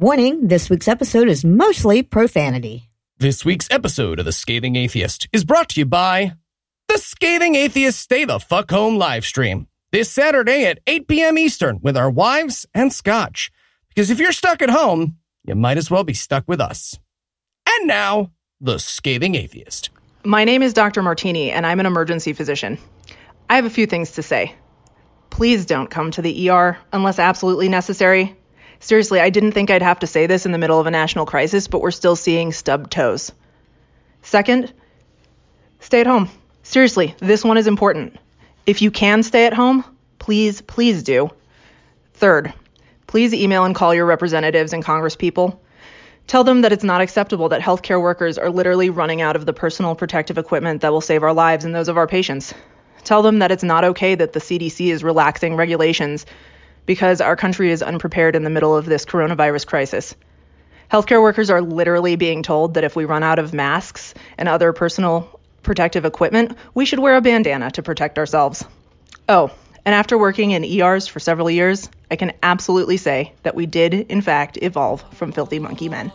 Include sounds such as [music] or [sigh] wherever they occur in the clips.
Warning this week's episode is mostly profanity. This week's episode of The Scathing Atheist is brought to you by The Scathing Atheist Stay the Fuck Home live stream this Saturday at 8 p.m. Eastern with our wives and scotch. Because if you're stuck at home, you might as well be stuck with us. And now, The Scathing Atheist. My name is Dr. Martini, and I'm an emergency physician. I have a few things to say. Please don't come to the ER unless absolutely necessary. Seriously, I didn't think I'd have to say this in the middle of a national crisis, but we're still seeing stubbed toes. Second, stay at home. Seriously, this one is important. If you can stay at home, please, please do. Third, please email and call your representatives and congresspeople. Tell them that it's not acceptable that healthcare workers are literally running out of the personal protective equipment that will save our lives and those of our patients. Tell them that it's not okay that the CDC is relaxing regulations because our country is unprepared in the middle of this coronavirus crisis. Healthcare workers are literally being told that if we run out of masks and other personal protective equipment, we should wear a bandana to protect ourselves. Oh, and after working in ERs for several years, I can absolutely say that we did, in fact, evolve from filthy monkey men.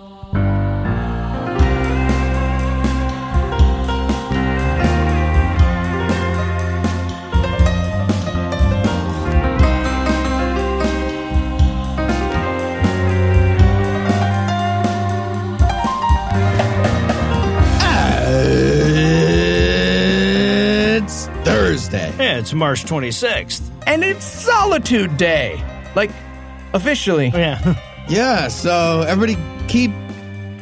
Thursday. Yeah, it's March 26th. And it's Solitude Day. Like, officially. Oh, yeah. [laughs] Yeah, so everybody keep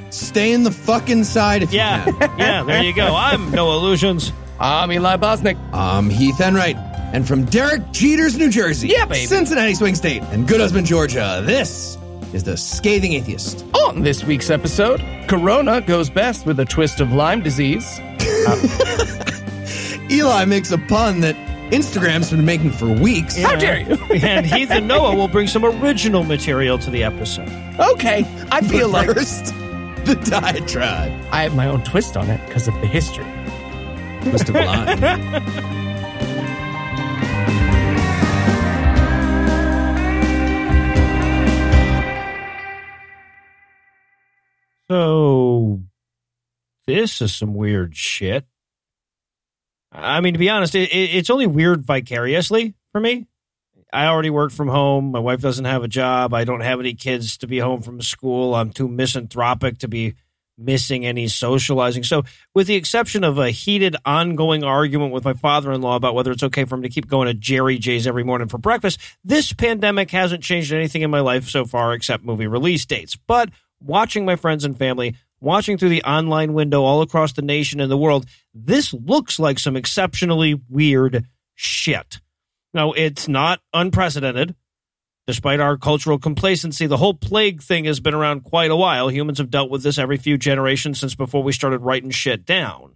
staying the fuck inside if Yeah. you can. [laughs] Yeah, there you go. I'm Noah Lugeons. I'm Eli Bosnick. I'm Heath Enright. And from Derek Jeters, New Jersey. Yeah, baby. Cincinnati Swing State. And Good Husband, Georgia. This is the Scathing Atheist. On this week's episode, Corona goes best with a twist of Lyme disease. [laughs] Uh, Eli makes a pun that Instagram's been making for weeks. How dare you? [laughs] And Heath and Noah will bring some original material to the episode. Okay, I feel like First, the diatribe. I have my own twist on it because of the history. Twist of line. [laughs] So, this is some weird shit. I mean, to be honest, it, it, it's only weird vicariously for me. I already work from home. My wife doesn't have a job. I don't have any kids to be home from school. I'm too misanthropic to be missing any socializing. So, with the exception of a heated, ongoing argument with my father in law about whether it's okay for him to keep going to Jerry J's every morning for breakfast, this pandemic hasn't changed anything in my life so far except movie release dates. But watching my friends and family, watching through the online window all across the nation and the world, this looks like some exceptionally weird shit. Now, it's not unprecedented. Despite our cultural complacency, the whole plague thing has been around quite a while. Humans have dealt with this every few generations since before we started writing shit down.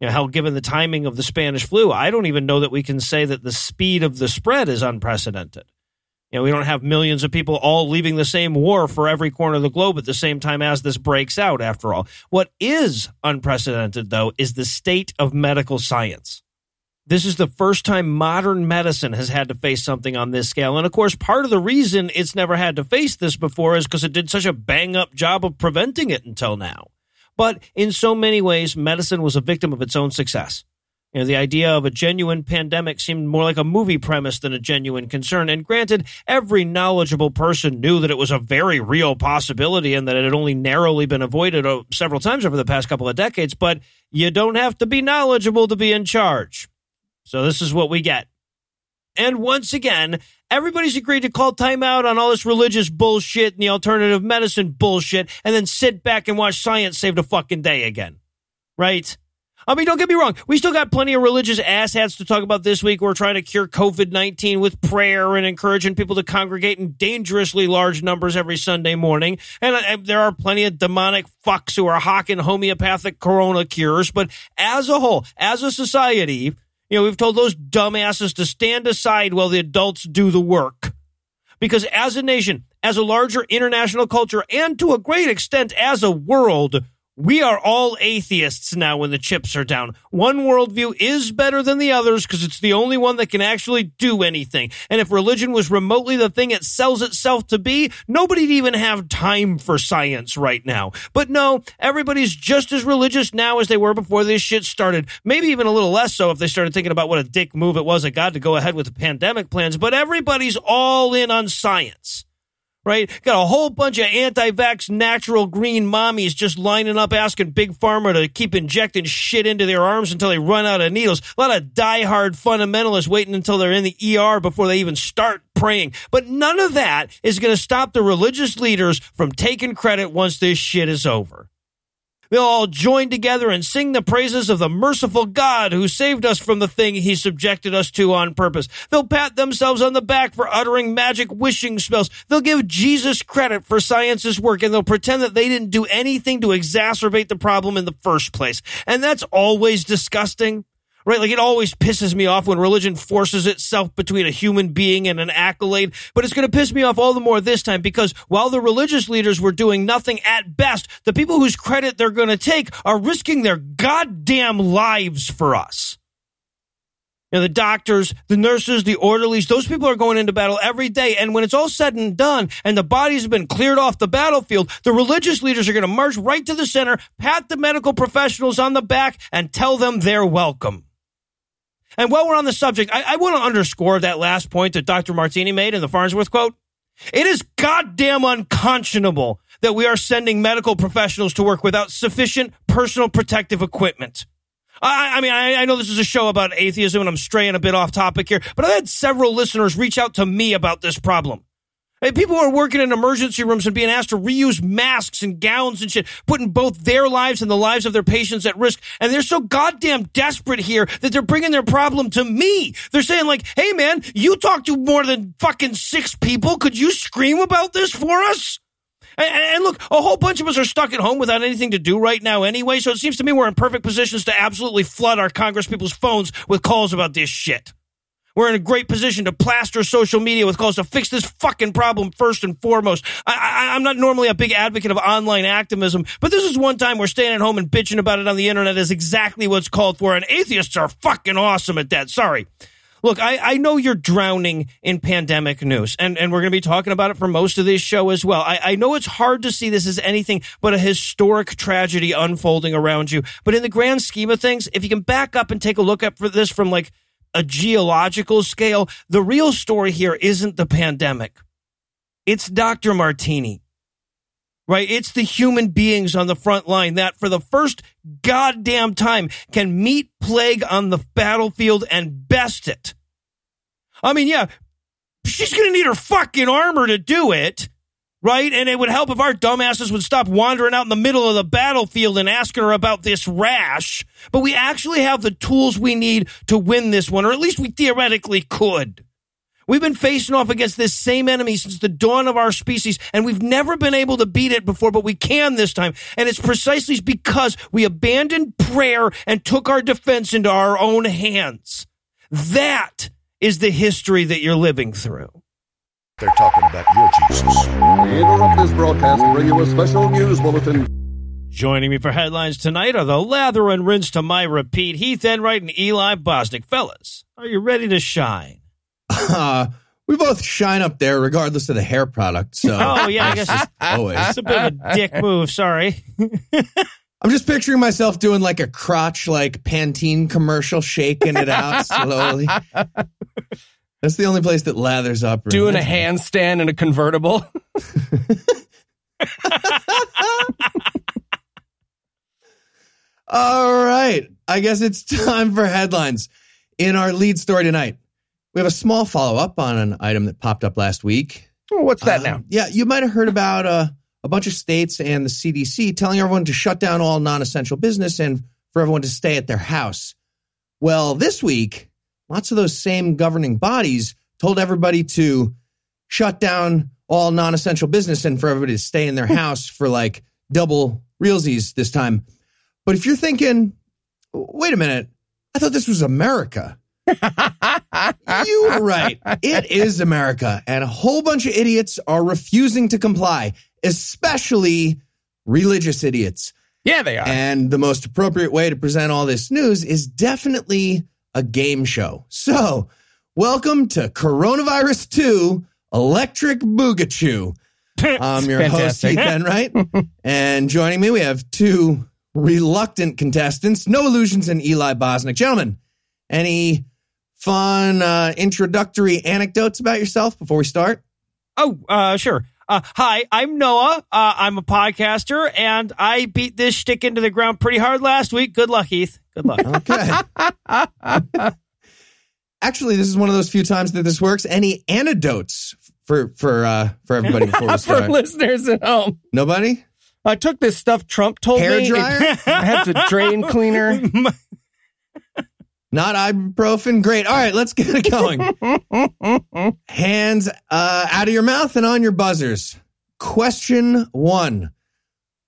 You know, hell, given the timing of the Spanish flu, I don't even know that we can say that the speed of the spread is unprecedented. You know, we don't have millions of people all leaving the same war for every corner of the globe at the same time as this breaks out, after all. What is unprecedented, though, is the state of medical science. This is the first time modern medicine has had to face something on this scale. And of course, part of the reason it's never had to face this before is because it did such a bang up job of preventing it until now. But in so many ways, medicine was a victim of its own success. You know, the idea of a genuine pandemic seemed more like a movie premise than a genuine concern. And granted, every knowledgeable person knew that it was a very real possibility and that it had only narrowly been avoided uh, several times over the past couple of decades. But you don't have to be knowledgeable to be in charge. So this is what we get. And once again, everybody's agreed to call timeout on all this religious bullshit and the alternative medicine bullshit and then sit back and watch science save the fucking day again. Right? I mean, don't get me wrong. We still got plenty of religious asshats to talk about this week. We're trying to cure COVID 19 with prayer and encouraging people to congregate in dangerously large numbers every Sunday morning. And uh, there are plenty of demonic fucks who are hawking homeopathic corona cures. But as a whole, as a society, you know, we've told those dumbasses to stand aside while the adults do the work. Because as a nation, as a larger international culture, and to a great extent as a world, We are all atheists now when the chips are down. One worldview is better than the others because it's the only one that can actually do anything. And if religion was remotely the thing it sells itself to be, nobody'd even have time for science right now. But no, everybody's just as religious now as they were before this shit started. Maybe even a little less so if they started thinking about what a dick move it was of God to go ahead with the pandemic plans. But everybody's all in on science right? Got a whole bunch of anti-vax natural green mommies just lining up asking Big Pharma to keep injecting shit into their arms until they run out of needles. A lot of diehard fundamentalists waiting until they're in the ER before they even start praying. But none of that is going to stop the religious leaders from taking credit once this shit is over. They'll all join together and sing the praises of the merciful God who saved us from the thing he subjected us to on purpose. They'll pat themselves on the back for uttering magic wishing spells. They'll give Jesus credit for science's work and they'll pretend that they didn't do anything to exacerbate the problem in the first place. And that's always disgusting right? Like it always pisses me off when religion forces itself between a human being and an accolade, but it's going to piss me off all the more this time because while the religious leaders were doing nothing at best, the people whose credit they're going to take are risking their goddamn lives for us. You know, the doctors, the nurses, the orderlies, those people are going into battle every day. And when it's all said and done and the bodies have been cleared off the battlefield, the religious leaders are going to march right to the center, pat the medical professionals on the back, and tell them they're welcome. And while we're on the subject, I, I want to underscore that last point that Dr. Martini made in the Farnsworth quote. It is goddamn unconscionable that we are sending medical professionals to work without sufficient personal protective equipment. I, I mean, I, I, know this is a show about atheism and I'm straying a bit off topic here, but I've had several listeners reach out to me about this problem. Hey, people are working in emergency rooms and being asked to reuse masks and gowns and shit, putting both their lives and the lives of their patients at risk. And they're so goddamn desperate here that they're bringing their problem to me. They're saying like, hey man, you talk to more than fucking six people. Could you scream about this for us? And, look, a whole bunch of us are stuck at home without anything to do right now anyway. So it seems to me we're in perfect positions to absolutely flood our congresspeople's phones with calls about this shit. We're in a great position to plaster social media with calls to fix this fucking problem first and foremost. I, am not normally a big advocate of online activism, but this is one time we're staying at home and bitching about it on the internet is exactly what's called for, and atheists are fucking awesome at that. Sorry. Look, I, I know you're drowning in pandemic news, and, and we're going to be talking about it for most of this show as well. I, I know it's hard to see this as anything but a historic tragedy unfolding around you, but in the grand scheme of things, if you can back up and take a look at for this from like a geological scale, the real story here isn't the pandemic. It's Dr. Martini, right? It's the human beings on the front line that for the first goddamn time can meet plague on the battlefield and best it. I mean, yeah, she's going to need her fucking armor to do it right? And it would help if our dumbasses would stop wandering out in the middle of the battlefield and asking her about this rash. But we actually have the tools we need to win this one, or at least we theoretically could. We've been facing off against this same enemy since the dawn of our species, and we've never been able to beat it before, but we can this time. And it's precisely because we abandoned prayer and took our defense into our own hands. That is the history that you're living through. They're talking about your Jesus. We interrupt this broadcast to bring you a special news bulletin. Joining me for headlines tonight are the lather and rinse to my repeat, Heath Enright and Eli Bosnick. Fellas, are you ready to shine? Uh, we both shine up there regardless of the hair product. So [laughs] Oh yeah, I guess it's [laughs] always. it's a bit of a dick move, sorry. [laughs] I'm just picturing myself doing like a crotch like Pantene commercial, shaking it out slowly. That's the only place that lathers up. Doing a handstand in a convertible. [laughs] All right. I guess it's time for headlines. In our lead story tonight, we have a small follow up on an item that popped up last week. Oh, what's that Uh, now? Yeah, you might have heard about uh, a bunch of states and the CDC telling everyone to shut down all non essential business and for everyone to stay at their house. Well, this week, lots of those same governing bodies told everybody to shut down all non essential business and for everybody to stay in their [laughs] house for like double realsies this time. But if you're thinking, wait a minute, I thought this was America. [laughs] you were right. It is America, and a whole bunch of idiots are refusing to comply, especially religious idiots. Yeah, they are. And the most appropriate way to present all this news is definitely a game show. So, welcome to Coronavirus 2 Electric Boogachoo. [laughs] I'm your host. Heath [laughs] Enright. and joining me, we have two reluctant contestants, Noah Lugeons and Eli Bosnick. Gentlemen, any fun uh, introductory anecdotes about yourself before we start? Oh, uh, sure. Uh, hi, I'm Noah. Uh, I'm a podcaster, and I beat this shtick into the ground pretty hard last week. Good luck, Heath. Good luck. Okay. Actually, this is one of those few times that this works. Any antidotes for for uh, for everybody [laughs] For listeners at home, Nobody? I took this stuff Trump told Hair me. dryer? [laughs] It has a drain cleaner. Not ibuprofen. Great. All right, let's get it going. [laughs] Hands uh, out of your mouth and on your buzzers. Question one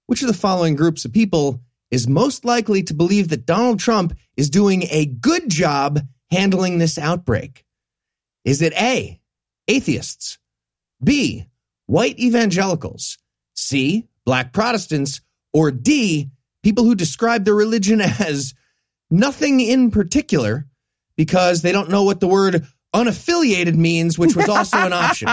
Which of the following groups of people is most likely to believe that Donald Trump is doing a good job handling this outbreak? Is it A, atheists, B, white evangelicals, C, black Protestants, or D, people who describe their religion [laughs] as nothing in particular because they don't know what the word unaffiliated means, which was also an option.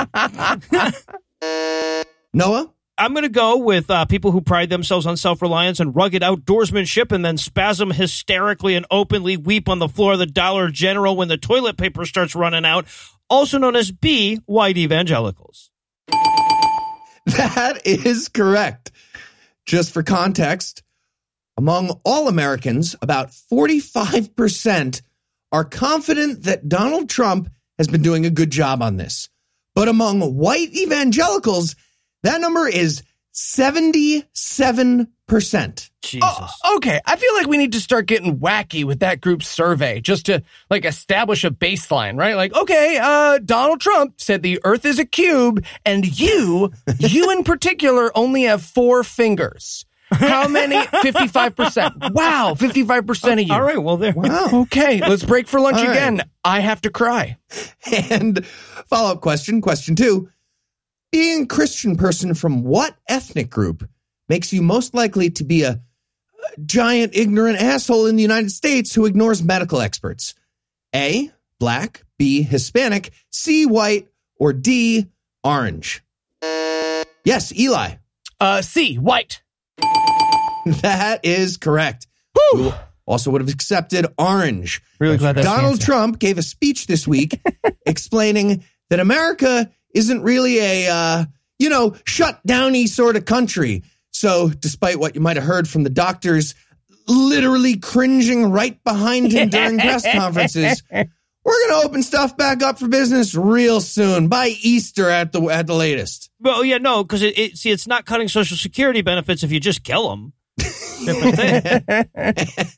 [laughs] Noah? I'm going to go with uh, people who pride themselves on self reliance and rugged outdoorsmanship and then spasm hysterically and openly weep on the floor of the Dollar General when the toilet paper starts running out, also known as B, white evangelicals. That is correct. Just for context, among all Americans, about 45% are confident that Donald Trump has been doing a good job on this. But among white evangelicals, that number is 77%. Jesus. Oh, okay, I feel like we need to start getting wacky with that group's survey just to like establish a baseline, right? Like, okay, uh, Donald Trump said the Earth is a cube, and you, you in particular, only have four fingers. How many? [laughs] Fifty-five percent. Wow, fifty-five percent of you. All right, well, there. Wow. Okay, let's break for lunch All right. again. I have to cry. And follow up question, question two. Being a Christian person from what ethnic group makes you most likely to be a, a giant ignorant asshole in the United States who ignores medical experts? A, black, B, Hispanic, C, white, or D, orange? Yes, Eli. Uh, C, white. [laughs] That is correct. Who also would have accepted orange. Really glad that's Donald. Trump gave a speech this week [laughs] explaining that America isn't really a, uh, you know, shut downy sort of country. So, despite what you might have heard from the doctors literally cringing right behind him during press [laughs] conferences, we're going to open stuff back up for business real soon by Easter at the at the latest. Well, yeah, no, because it, it, see, it's not cutting Social Security benefits if you just kill them. [laughs]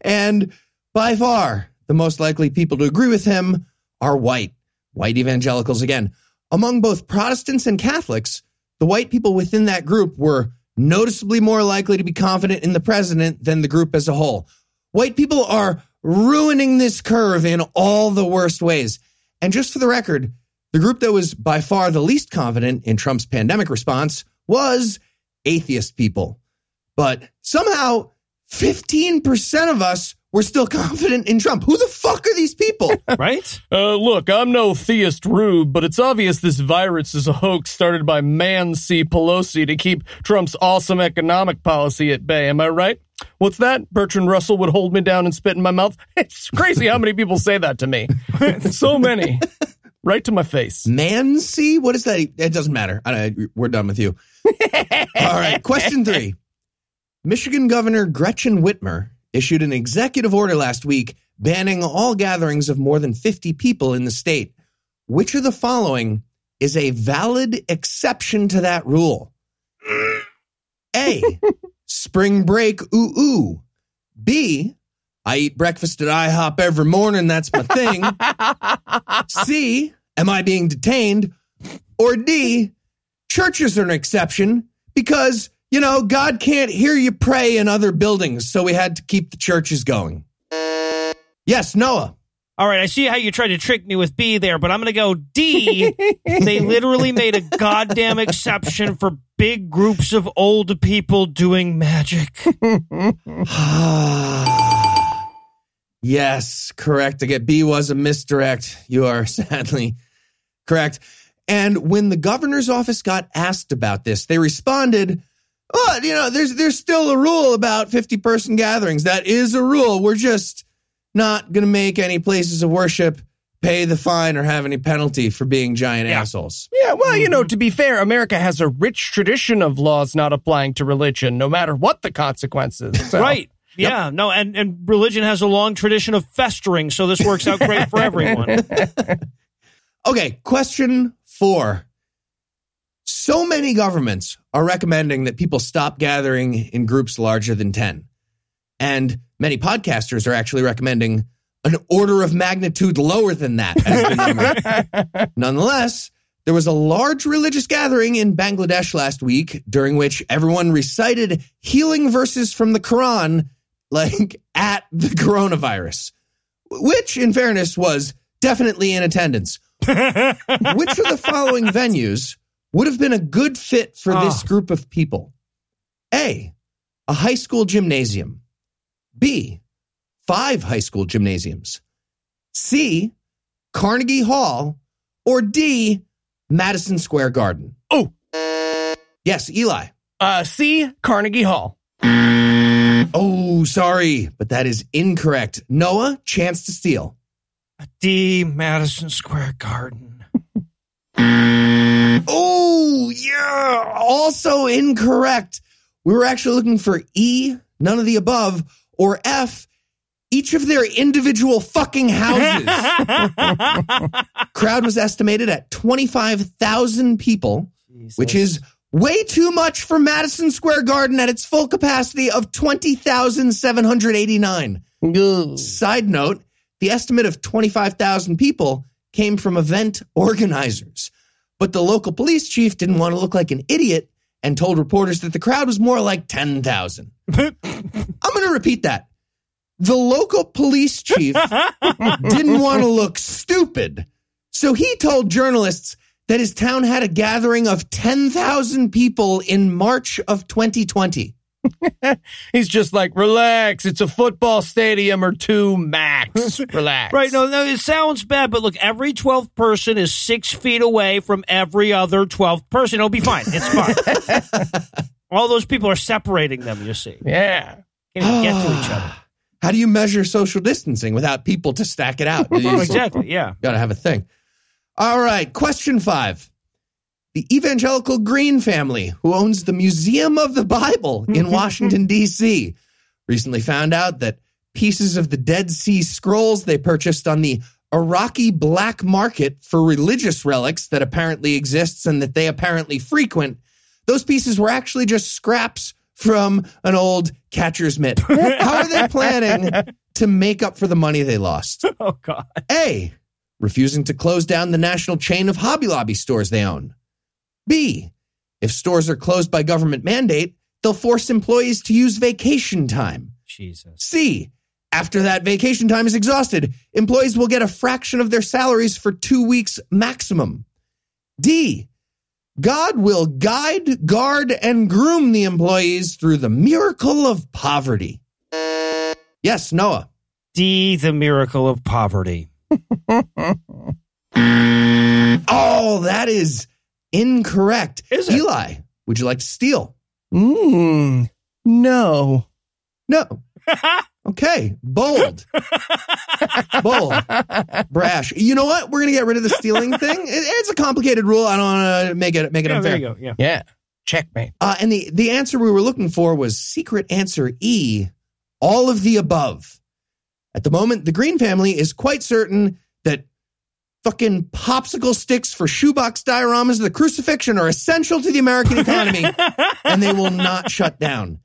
And by far, the most likely people to agree with him are white, white evangelicals again. Among both Protestants and Catholics, the white people within that group were noticeably more likely to be confident in the president than the group as a whole. White people are ruining this curve in all the worst ways. And just for the record, the group that was by far the least confident in Trump's pandemic response was atheist people. But somehow 15% of us were still confident in Trump. Who the fuck are these people? [laughs] right? Uh, look, I'm no theist rube, but it's obvious this virus is a hoax started by Mancy Pelosi to keep Trump's awesome economic policy at bay. Am I right? What's that? Bertrand Russell would hold me down and spit in my mouth? [laughs] It's crazy how many people say that to me. [laughs] so many. Right to my face. Mancy? What is that? It doesn't matter. I, we're done with you. All right. Question three Michigan Governor Gretchen Whitmer issued an executive order last week banning all gatherings of more than 50 people in the state. Which of the following is a valid exception to that rule? A. [laughs] Spring break, ooh, ooh. B. I eat breakfast at IHOP every morning. That's my thing. [laughs] C. Am I being detained? Or D. Churches are an exception because, you know, God can't hear you pray in other buildings. So we had to keep the churches going. Yes, Noah. All right, I see how you tried to trick me with B there, but I'm going to go D. they [laughs] literally made a goddamn exception for big groups of old people doing magic. [sighs] yes, correct. Again, B was a misdirect. You are [laughs] sadly correct. And when the governor's office got asked about this, they responded, "Well, you know, there's there's still a rule about 50 person gatherings. That is a rule. We're just not going to make any places of worship pay the fine or have any penalty for being giant Yeah. assholes." Yeah, well, you know, mm-hmm. to be fair, America has a rich tradition of laws not applying to religion, no matter what the consequences. [laughs] So- Right. Yeah, no, and, and religion has a long tradition of festering, so this works out great for [laughs] everyone. Okay, question four. So many governments are recommending that people stop gathering in groups larger than 10. And many podcasters are actually recommending an order of magnitude lower than that as the. [laughs] Nonetheless, there was a large religious gathering in Bangladesh last week during which everyone recited healing verses from the Quran like at the coronavirus, which in fairness was definitely in attendance. [laughs] Which of the following venues would have been a good fit for this Ah. group of people? A, a high school gymnasium. B, five high school gymnasiums. C, Carnegie Hall. Or D, Madison Square Garden. Oh. Yes, Eli. Uh, C, Carnegie Hall. Oh, sorry, but that is incorrect. Noah, chance to steal. D. Madison Square Garden. Oh, yeah. Also incorrect. We were actually looking for E, none of the above, or F, each of their individual fucking houses. [laughs] Crowd was estimated at 25,000 people, which is way too much for Madison Square Garden at its full capacity of 20,789. Side note, the estimate of 25,000 people came from event organizers. But the local police chief didn't want to look like an idiot and told reporters that the crowd was more like 10,000. [laughs] I'm going to repeat that. The local police chief [laughs] didn't want to look stupid. So he told journalists that his town had a gathering of 10,000 people in March of 2020. [laughs] He's just like, relax. It's a football stadium or two max. [laughs] Relax. Right, no, no, it sounds bad, but look, every 12th person is six feet away from every other 12th person. It'll be fine. It's fine. [laughs] All those people are separating them, you see. Yeah. Can't even get to each other. [sighs] How do you measure social distancing without people to stack it out? Exactly, yeah. Got to have a thing. All right, question five. The evangelical Green family, who owns the Museum of the Bible in mm-hmm, Washington, mm-hmm. D.C., recently found out that pieces of the Dead Sea Scrolls they purchased on the Iraqi black market for religious relics that apparently exists and that they apparently frequent, those pieces were actually just scraps from an old catcher's mitt. [laughs] How are they planning to make up for the money they lost? Oh, God. A. Refusing to close down the national chain of Hobby Lobby stores they own. B. If stores are closed by government mandate, they'll force employees to use vacation time. Jesus. C. After that vacation time is exhausted, employees will get a fraction of their salaries for two weeks maximum. D. God will guide, guard, and groom the employees through the miracle of poverty. Yes, Noah. D, the miracle of poverty. [laughs] Oh, that is incorrect. Is it? Eli, would you like to steal? Mm, no. No. [laughs] Okay. Bold. [laughs] Bold. Brash. You know what? We're gonna get rid of the stealing thing. It- it's a complicated rule. I don't want to make it make it Yeah, unfair. there you go. Yeah. Yeah. Checkmate. Uh, and the the answer we were looking for was secret answer E. All of the above. At the moment, the Green family is quite certain that fucking popsicle sticks for shoebox dioramas of the crucifixion are essential to the American [laughs] economy, and they will not shut down.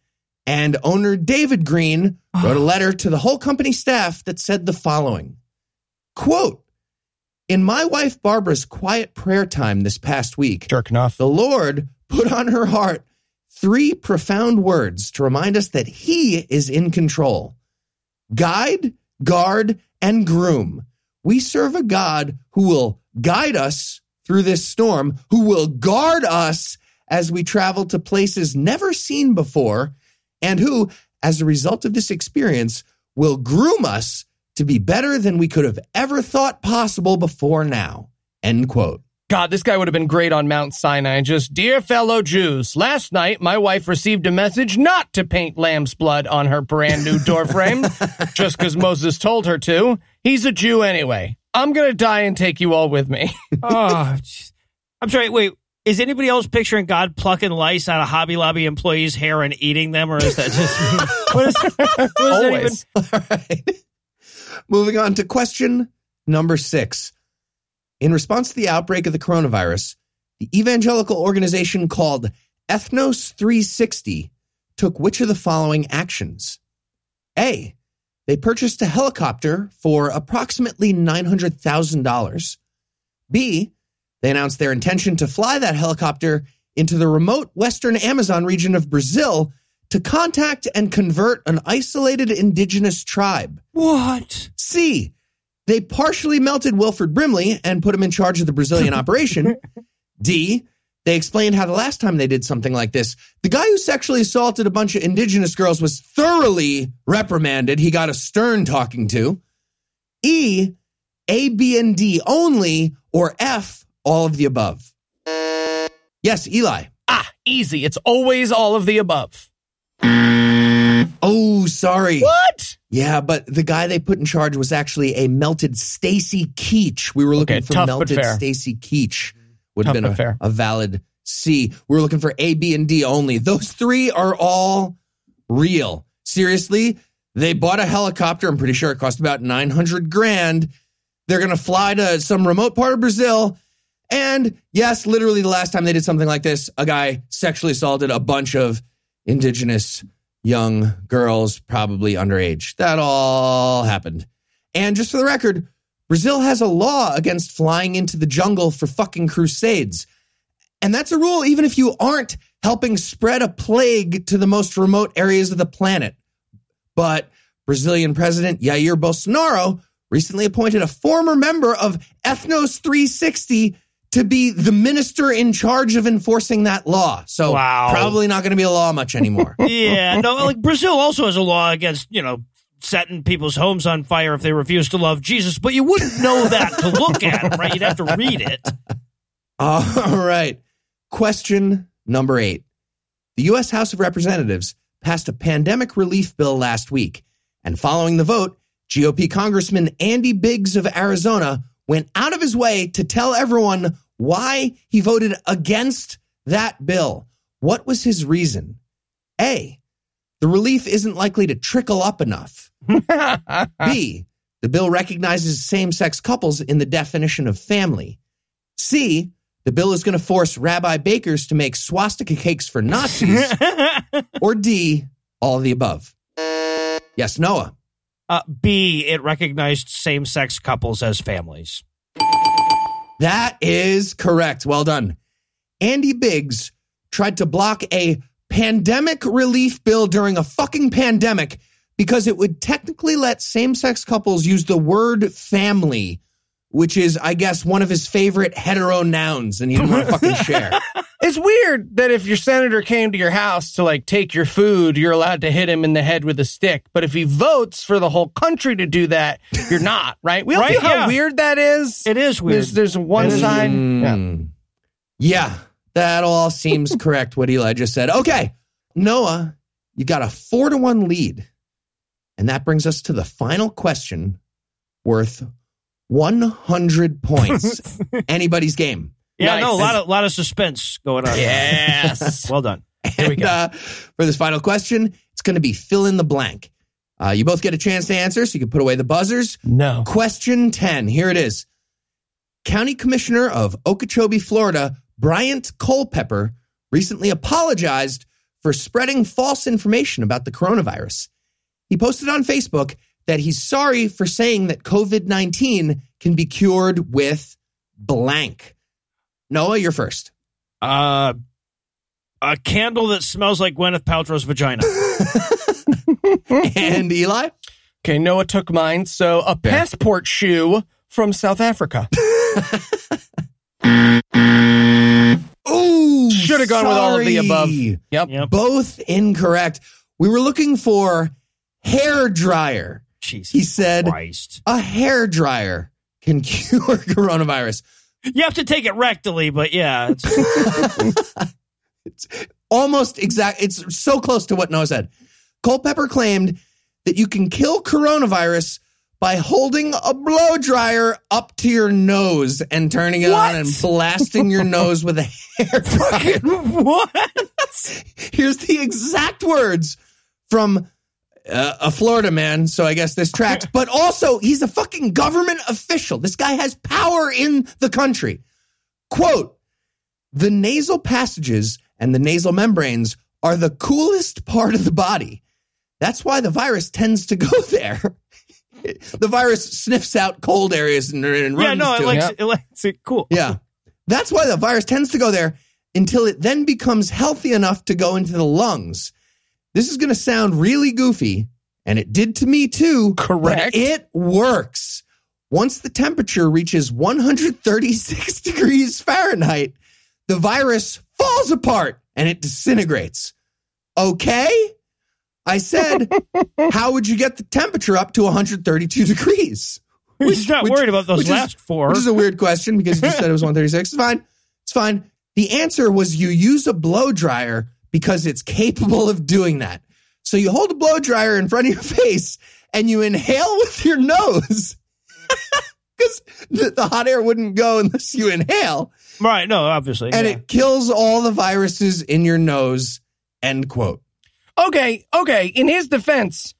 And owner David Green wrote a [sighs] letter to the whole company staff that said the following quote, In my wife Barbara's quiet prayer time this past week, Jerking off. the Lord put on her heart three profound words to remind us that He is in control guide, guard, and groom, We serve a God who will guide us through this storm, who will guard us as we travel to places never seen before, and who, as a result of this experience, will groom us to be better than we could have ever thought possible before now. End quote. God, this guy would have been great on Mount Sinai. Just, dear fellow Jews, last night my wife received a message not to paint lamb's blood on her brand new doorframe, [laughs] just because Moses told her to. He's a Jew anyway. I'm going to die and take you all with me. [laughs] oh. I'm sorry. Wait, is anybody else picturing God plucking lice out of Hobby Lobby employees' hair and eating them, or is that just [laughs] what is, what is that even? Always. [laughs] All right. Moving on to question number six. In response to the outbreak of the coronavirus, the evangelical organization called Ethnos 360 took which of the following actions? A. They purchased a helicopter for approximately $900,000. B. They announced their intention to fly that helicopter into the remote western Amazon region of Brazil to contact and convert an isolated indigenous tribe. What? C. They partially melted Wilford Brimley and put him in charge of the Brazilian [laughs] operation. D. They explained how the last time they did something like this, the guy who sexually assaulted a bunch of indigenous girls was thoroughly reprimanded. He got a stern talking to. E. A, B, and D only, or F, all of the above. Yes, Eli. ah, easy. It's always all of the above. Oh, sorry. What? Yeah, but the guy they put in charge was actually a melted Stacy Keach. We were looking Okay, for melted. Stacy Keach. Would have been a, fair. a valid C. We're looking for A, B, and D only. Those three are all real. Seriously, they bought a helicopter. I'm pretty sure it cost about 900 grand. They're going to fly to some remote part of Brazil. And yes, literally the last time they did something like this, a guy sexually assaulted a bunch of indigenous young girls, probably underage. That all happened. And just for the record, Brazil has a law against flying into the jungle for fucking crusades. And that's a rule even if you aren't helping spread a plague to the most remote areas of the planet. But Brazilian President Jair Bolsonaro recently appointed a former member of Ethnos 360 to be the minister in charge of enforcing that law. So Wow. probably not going to be a law much anymore. [laughs] Yeah, no, like Brazil also has a law against, you know, setting people's homes on fire if they refuse to love Jesus, but you wouldn't know that to look at them, right? You'd have to read it. All right. Question number eight. The U.S. House of Representatives passed a pandemic relief bill last week. And following the vote, GOP Congressman Andy Biggs of Arizona went out of his way to tell everyone why he voted against that bill. What was his reason? A. The relief isn't likely to trickle up enough. [laughs] B. The bill recognizes same sex couples in the definition of family. C. The bill is going to force rabbi bakers to make swastika cakes for Nazis. [laughs] or D. All of the above. Yes, Noah. Uh, B, it recognized same sex couples as families. That is correct. Well done. Andy Biggs tried to block a pandemic relief bill during a fucking pandemic because it would technically let same sex couples use the word family, which is, I guess, one of his favorite hetero nouns, and he didn't want to fucking share. [laughs] It's weird that if your senator came to your house to like take your food, you're allowed to hit him in the head with a stick. But if he votes for the whole country to do that, you're not, [laughs] right? We all Right, feel how yeah. weird that is. It is weird. There's, there's one side. Yeah. Mm. Yeah, that all seems [laughs] correct, what Eli just said. Okay, Noah, you got a four to one lead. And that brings us to the final question worth 100 points. [laughs] Anybody's game. yeah, Nice. no, a lot of lot of suspense going on. Yes. [laughs] well done. Here we go. uh, for this final question, it's going to be fill in the blank. Uh, you both get a chance to answer, so you can put away the buzzers. No. Question 10. Here it is. County Commissioner of Okeechobee, Florida, Bryant Culpepper, recently apologized for spreading false information about the coronavirus. He posted on Facebook that he's sorry for saying that COVID 19 can be cured with blank. Noah, you're first. Uh, a candle that smells like Gwyneth Paltrow's vagina. [laughs] [laughs] and Eli? Okay, Noah took mine. So a passport shoe from South Africa. [laughs] Ooh, Should have gone with all of the above. Yep. Yep. Both incorrect. We were looking for hair dryer. Jesus He said Christ. a hair dryer can [laughs] cure coronavirus. You have to take it rectally, but yeah. it's- [laughs] It's almost exact. It's so close to what Noah said. Culpepper claimed that you can kill coronavirus by holding a blow dryer up to your nose and turning it What? on and blasting your [laughs] nose with a hair [laughs] dryer. what? Here's the exact words from uh, a Florida man. So I guess this tracks. But also, he's a fucking government official. This guy has power in the country. Quote The nasal passages and the nasal membranes are the coolest part of the body. That's why the virus tends to go [laughs] there. [laughs] the virus sniffs out cold areas and, and runs Yeah, no, it likes, Yeah. it likes it cool. yeah. That's why the virus tends to go there until it then becomes healthy enough to go into the lungs. This is going to sound really goofy, and it did to me too. but Correct. it works. Once the temperature reaches 136 [laughs] degrees Fahrenheit, the virus falls apart and it disintegrates. Okay? I said, [laughs] how would you get the temperature up to 132 degrees? He's not which- worried about those which is- last four. Which is a weird question because you just said it was [laughs] 136. It's fine. It's fine. The answer was you use a blow dryer because it's capable of doing that. So you hold a blow dryer in front of your [laughs] face and you inhale with your nose because the, the hot air wouldn't go unless you inhale right, no, obviously. and yeah. it kills all the viruses in your nose. End quote. Okay, okay. In his defense,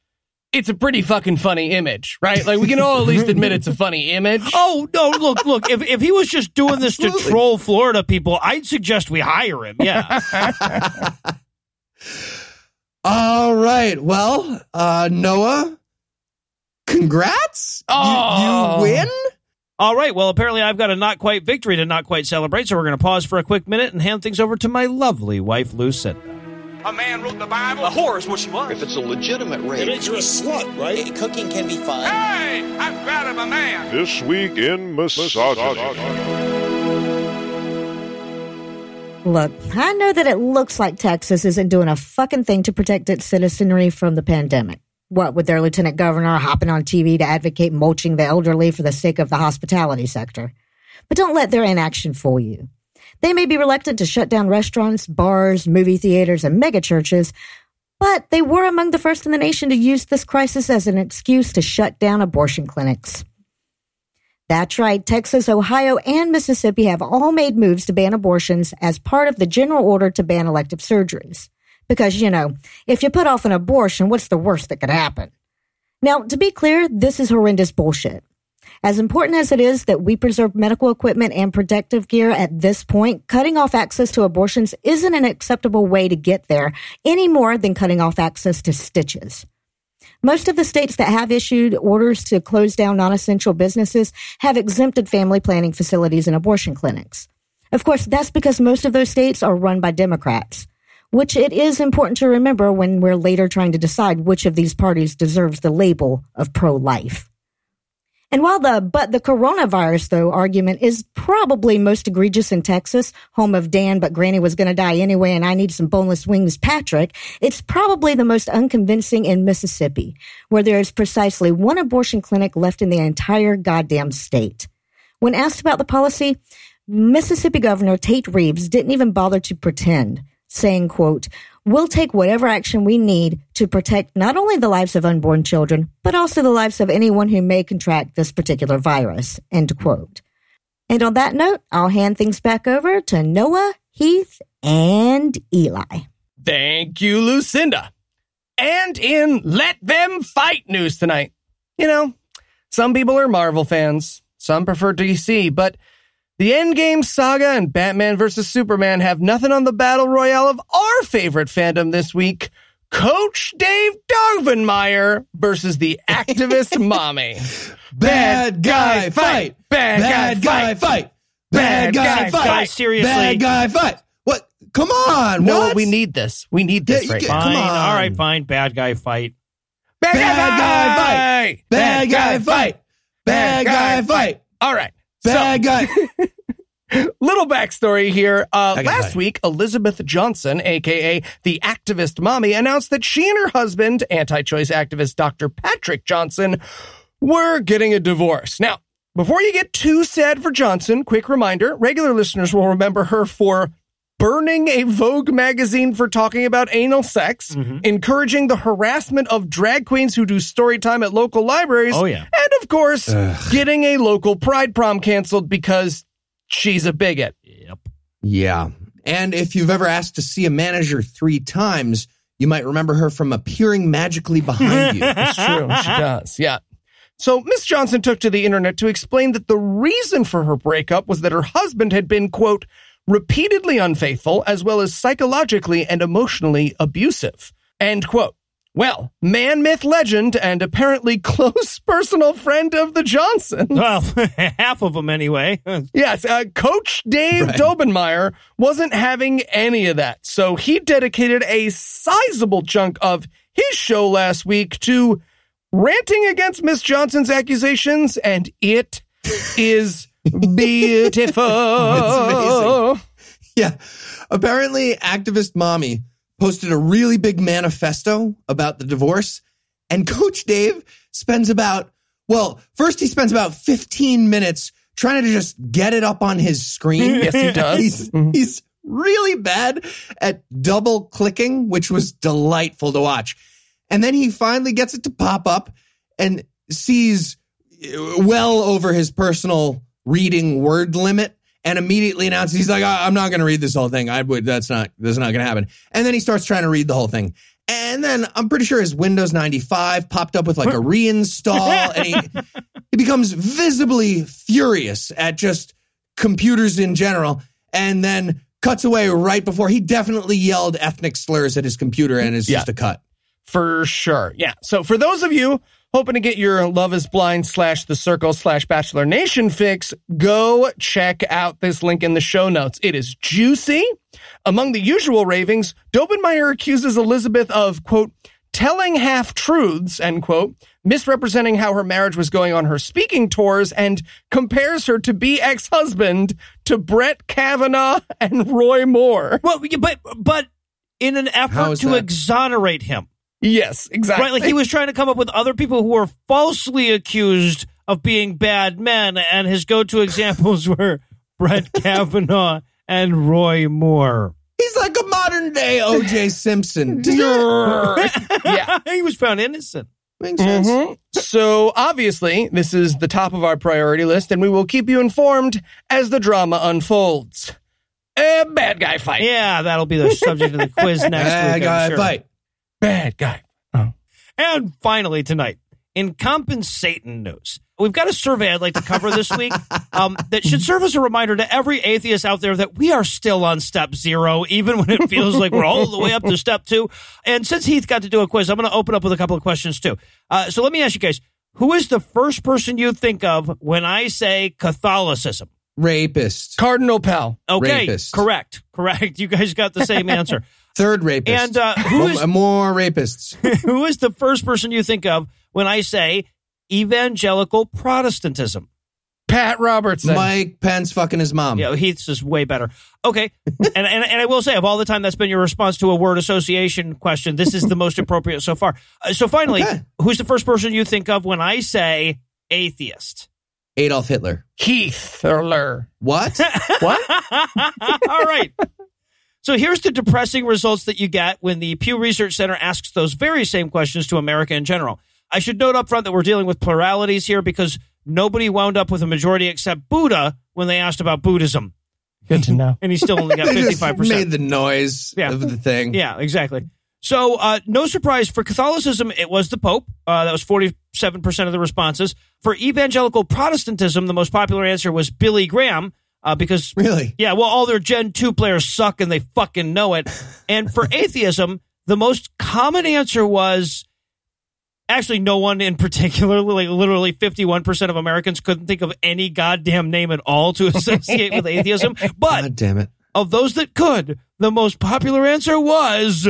it's a pretty fucking funny image, right? Like we can all at least admit it's a funny image. [laughs] Oh no! Look, look. If if he was just doing this to Absolutely. troll Florida people, I'd suggest we hire him. Yeah, [laughs] All right. Well, uh, Noah, congrats. You- Oh. you win. All right. Well, apparently I've got a not quite victory to not quite celebrate, so we're going to pause for a quick minute and hand things over to my lovely wife, Lucinda. A man wrote the Bible. A whore is what she was. If it's a legitimate rape, you a slut, right? cooking can be fun. Hey, I'm proud of a man. This week in misogyny. Look, I know that it looks like Texas isn't doing a fucking thing to protect its citizenry from the pandemic. What with their lieutenant governor hopping on TV to advocate mulching the elderly for the sake of the hospitality sector. But don't let their inaction fool you. They may be reluctant to shut down restaurants, bars, movie theaters, and megachurches, but they were among the first in the nation to use this crisis as an excuse to shut down abortion clinics. That's right. Texas, Ohio, and Mississippi have all made moves to ban abortions as part of the general order to ban elective surgeries. Because, you know, if you put off an abortion, what's the worst that could happen? Now, to be clear, this is horrendous bullshit. As important as it is that we preserve medical equipment and protective gear at this point, cutting off access to abortions isn't an acceptable way to get there any more than cutting off access to stitches. Most of the states that have issued orders to close down non essential businesses have exempted family planning facilities and abortion clinics. Of course, that's because most of those states are run by Democrats, which it is important to remember when we're later trying to decide which of these parties deserves the label of pro life. And while the but the coronavirus though argument is probably most egregious in Texas, home of Dan but Granny was going to die anyway and I need some boneless wings Patrick, it's probably the most unconvincing in Mississippi, where there is precisely one abortion clinic left in the entire goddamn state. When asked about the policy, Mississippi Governor Tate Reeves didn't even bother to pretend, saying, quote, We'll take whatever action we need to protect not only the lives of unborn children, but also the lives of anyone who may contract this particular virus. End quote. And on that note, I'll hand things back over to Noah, Heath, and Eli. Thank you, Lucinda. And in Let Them Fight news tonight. You know, some people are Marvel fans, some prefer DC, but the Endgame saga and Batman vs. Superman have nothing on the battle royale of our favorite fandom this week. Coach Dave Daubenmire versus the activist [laughs] mommy. Bad guy fight. Bad, guy, fight. fight. Bad guy fight. Guys, seriously. Bad guy fight. What? Come on. No, what? we need this. We need this you right now. Fine. Come on. All right. Fine. Bad guy fight. Bad, Bad guy fight. Bad guy fight. Bad guy fight. All right. Bad guy. [laughs] Little backstory here. Uh, last week, Elizabeth Johnson, aka the activist mommy, announced that she and her husband, anti choice activist Dr. Patrick Johnson, were getting a divorce. Now, before you get too sad for Johnson, quick reminder regular listeners will remember her for burning a Vogue magazine for talking about anal sex, mm-hmm. encouraging the harassment of drag queens who do story time at local libraries, Oh, yeah. and of course, getting a local pride prom canceled because she's a bigot. Yep. Yeah. And if you've ever asked to see a manager three times, you might remember her from appearing magically behind you. [laughs] It's true. She does. Yeah. So Miss Johnson took to the internet to explain that the reason for her breakup was that her husband had been, quote, repeatedly unfaithful as well as psychologically and emotionally abusive. End quote. Well, man, myth, legend, and apparently [laughs] close personal friend of the Johnsons. Well, [laughs] half of them anyway. [laughs] Yes, uh, Coach Dave Right. Daubenmire wasn't having any of that. So he dedicated a sizable chunk of his show last week to ranting against Miss Johnson's accusations, and it is beautiful. [laughs] It's amazing. Yeah. Apparently, activist mommy posted a really big manifesto about the divorce, and Coach Dave spends about, well, first he spends about 15 minutes trying to just get it up on his screen. [laughs] Yes, he [laughs] does. He's, Mhm. he's really bad at double clicking, which was delightful to watch. And then he finally gets it to pop up and sees uh, well over his personal reading word limit and immediately announces he's like "I- i'm not going to read this whole thing i would that's not that's not going to happen and then he starts trying to read the whole thing and then i'm pretty sure his windows 95 popped up with like a reinstall [laughs] and he, he becomes visibly furious at just computers in general and then cuts away right before he definitely yelled ethnic slurs at his computer and it's Yeah. just a cut For sure. Yeah. So for those of you hoping to get your Love is Blind slash The Circle slash Bachelor Nation fix, go check out this link in the show notes. It is juicy. Among the usual ravings, Daubenmire accuses Elizabeth of, quote, telling half truths, end quote, misrepresenting how her marriage was going on her speaking tours, and compares her to be ex husband to Brett Kavanaugh and Roy Moore. well, but but in an effort to that? exonerate him, Yes, exactly. right? Like he was trying to come up with other people who were falsely accused of being bad men, and his go-to examples [laughs] were Brett Kavanaugh and Roy Moore. he's like a modern day oj simpson [laughs] yeah. [laughs] he was found innocent. make sense Mhm. So obviously, this is the top of our priority list, and we will keep you informed as the drama unfolds. A bad guy fight. Yeah, that'll be the subject of the quiz next Bad week. I'm guy sure. fight Bad guy. And finally, tonight, in compensating news, we've got a survey I'd like to cover this week [laughs] um, that should serve as a reminder to every atheist out there that we are still on step zero, even when it [laughs] feels like we're all the way up to step two. And since Heath got to do a quiz, I'm going to open up with a couple of questions too. Uh, so let me ask you guys who is the first person you think of when I say Catholicism? rapist Cardinal Pell. Okay, Rapist. correct, correct. You guys got the same answer. [laughs] third rapist And uh, who Mo- is more rapists [laughs] who is the first person you think of when I say evangelical Protestantism? Pat Robertson. mike pence fucking his mom Yeah, Heath's is way better. Okay, [laughs] and, and and I will say, of all the time that's been your response to a word association question, this is the most appropriate so far. Uh, so finally, Okay. who's the first person you think of when I say atheist? adolf hitler Heath Thurler. what [laughs] What? all right. So here's the depressing results that you get when the Pew Research Center asks those very same questions to America in general. I should note up front that we're dealing with pluralities here because nobody wound up with a majority except Buddha when they asked about Buddhism. Good to know. [laughs] And he still only got [laughs] 55%. made the noise Yeah. of the thing Yeah, exactly. So, uh, no surprise for Catholicism, it was the Pope. Uh, that was 47% of the responses. For evangelical Protestantism, the most popular answer was Billy Graham, uh, because, really yeah, well, all their Gen 2 players suck and they fucking know it. And for [laughs] atheism, the most common answer was actually no one in particular. [laughs] Like, literally 51% of Americans couldn't think of any goddamn name at all to associate with atheism. [laughs] But god damn it of those that could, the most popular answer was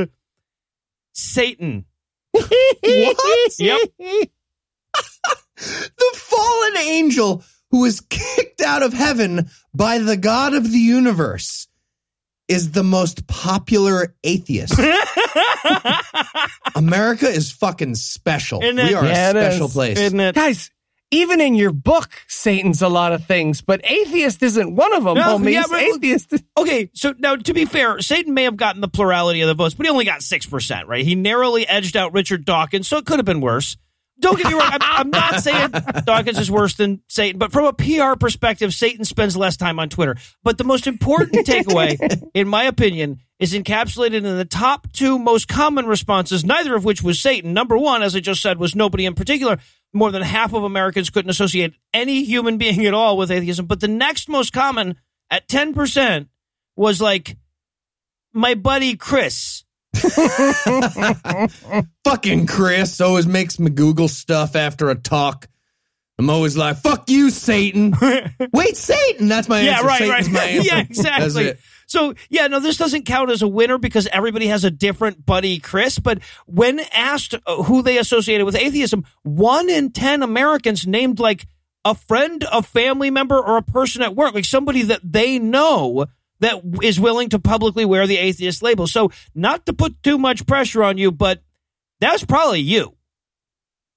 Satan. what Yep. the fallen angel who was kicked out of heaven by the God of the universe, is the most popular atheist. [laughs] America is fucking special. Isn't it? We are Yeah, a it special is. place. Isn't it? Guys, even in your book, Satan's a lot of things, but atheist isn't one of them, No, homies. yeah, but- atheist is Okay, so now to be fair, Satan may have gotten the plurality of the votes, but he only got 6%, right? He narrowly edged out Richard Dawkins, so it could have been worse. Don't get me wrong, I'm, I'm not saying Dawkins is worse than Satan, but from a PR perspective, Satan spends less time on Twitter. But the most important [laughs] takeaway, in my opinion, is encapsulated in the top two most common responses, neither of which was Satan. Number one, as I just said, was nobody in particular. More than half of Americans couldn't associate any human being at all with atheism. But the next most common, at 10%, was like my buddy Chris. [laughs] fucking Chris always makes me Google stuff after a talk. I'm always like, fuck you, Satan. [laughs] Wait, Satan. That's my Yeah, answer. right, Satan's right. my [laughs] yeah, exactly. So, yeah, no, this doesn't count as a winner because everybody has a different buddy Chris. But when asked uh, who they associated with atheism, one in 10 Americans named like a friend, a family member, or a person at work, like somebody that they know that is willing to publicly wear the atheist label. So, not to put too much pressure on you, but that's probably you.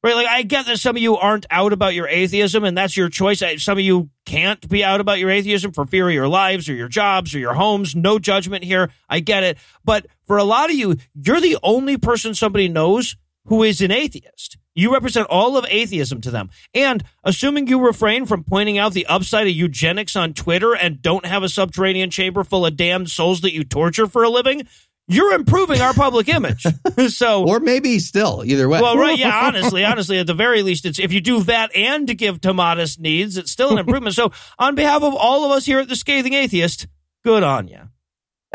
Right, like I get that some of you aren't out about your atheism, and that's your choice. Some of you can't be out about your atheism for fear of your lives or your jobs or your homes. No judgment here. I get it. But for a lot of you, you're the only person somebody knows who is an atheist. You represent all of atheism to them. And assuming you refrain from pointing out the upside of eugenics on Twitter and don't have a subterranean chamber full of damned souls that you torture for a living, you're improving our public image. [laughs] so Or maybe still, either way. well, right, yeah. Honestly, honestly, at the very least, it's if you do that and to give to modest needs, it's still an improvement. so, on behalf of all of us here at the Scathing Atheist, good on you.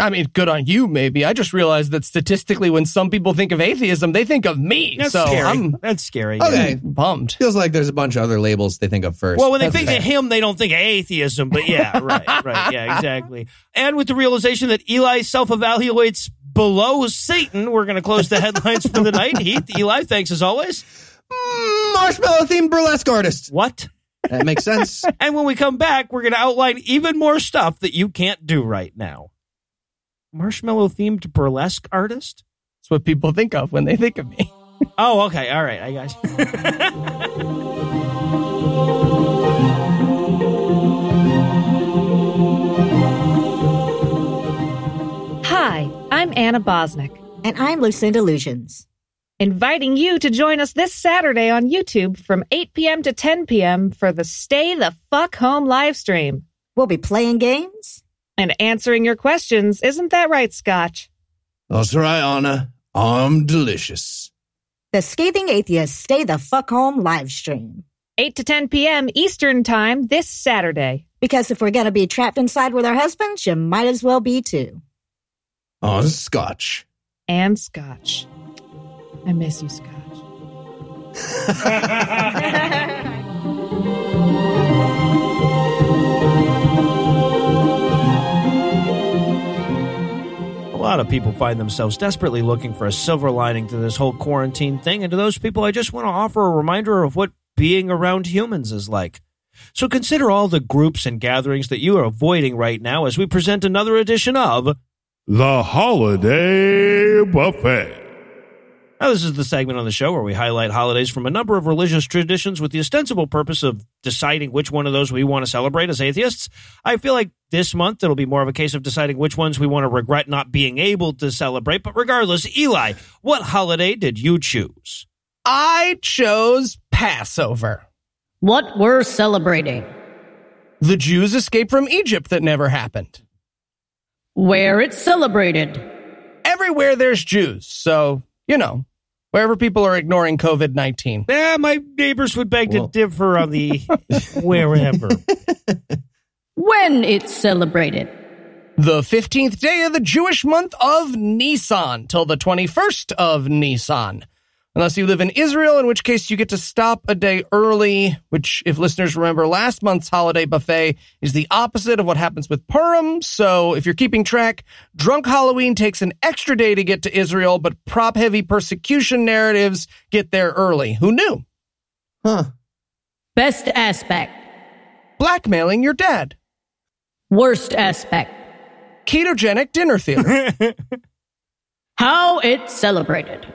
I mean, good on you, maybe. I just realized that statistically, when some people think of atheism, they think of me. That's so scary. I'm That's scary. yeah. Okay. bummed. Feels like there's a bunch of other labels they think of first. Well, when they That's think fair. of him, they don't think of atheism, but yeah, [laughs] right, right, yeah, exactly. And with the realization that Eli self-evaluates below Satan, we're going to close the headlines for the night. Heath, Eli, thanks as always. Mm, marshmallow themed burlesque artist. What? That makes sense. [laughs] And when we come back, we're going to outline even more stuff that you can't do right now. Marshmallow themed burlesque artist? That's what people think of when they think of me. [laughs] Oh, okay. All right. I got you. Hi, I'm Anna Bosnick, And I'm Lucinda Illusions. inviting you to join us this Saturday on YouTube from 8 p.m. to 10 p.m. for the Stay the Fuck Home live stream. We'll be playing games. And answering your questions, isn't that right, Scotch? That's right, Anna. I'm delicious. The Scathing Atheist Stay the Fuck Home live stream. 8 to 10 p.m. Eastern Time this Saturday. Because if we're going to be trapped inside with our husbands, you might as well be too. On scotch. And Scotch. I miss you, Scotch. [laughs] [laughs] lot of people find themselves desperately looking for a silver lining to this whole quarantine thing. And to those people, I just want to offer a reminder of what being around humans is like. So consider all the groups and gatherings that you are avoiding right now as we present another edition of The Holiday Buffet. Now, this is the segment on the show where we highlight holidays from a number of religious traditions with the ostensible purpose of deciding which one of those we want to celebrate as atheists. I feel like this month it'll be more of a case of deciding which ones we want to regret not being able to celebrate. But regardless, Eli, what holiday did you choose? I chose Passover. What we're celebrating. The Jews' escape from Egypt that never happened. Where it's celebrated. Everywhere there's Jews, so, you know, wherever people are ignoring COVID 19. Eh, my neighbors would beg Well- to differ on the [laughs] wherever. When it's celebrated. The 15th day of the Jewish month of Nisan till the 21st of Nisan. Unless you live in Israel, in which case you get to stop a day early, which, if listeners remember last month's holiday buffet, is the opposite of what happens with Purim. So if you're keeping track, Drunk Halloween takes an extra day to get to Israel, but prop heavy persecution narratives get there early. Who knew? Huh. Best aspect. blackmailing your dad. Worst aspect. Ketogenic dinner theater. [laughs] How it's celebrated.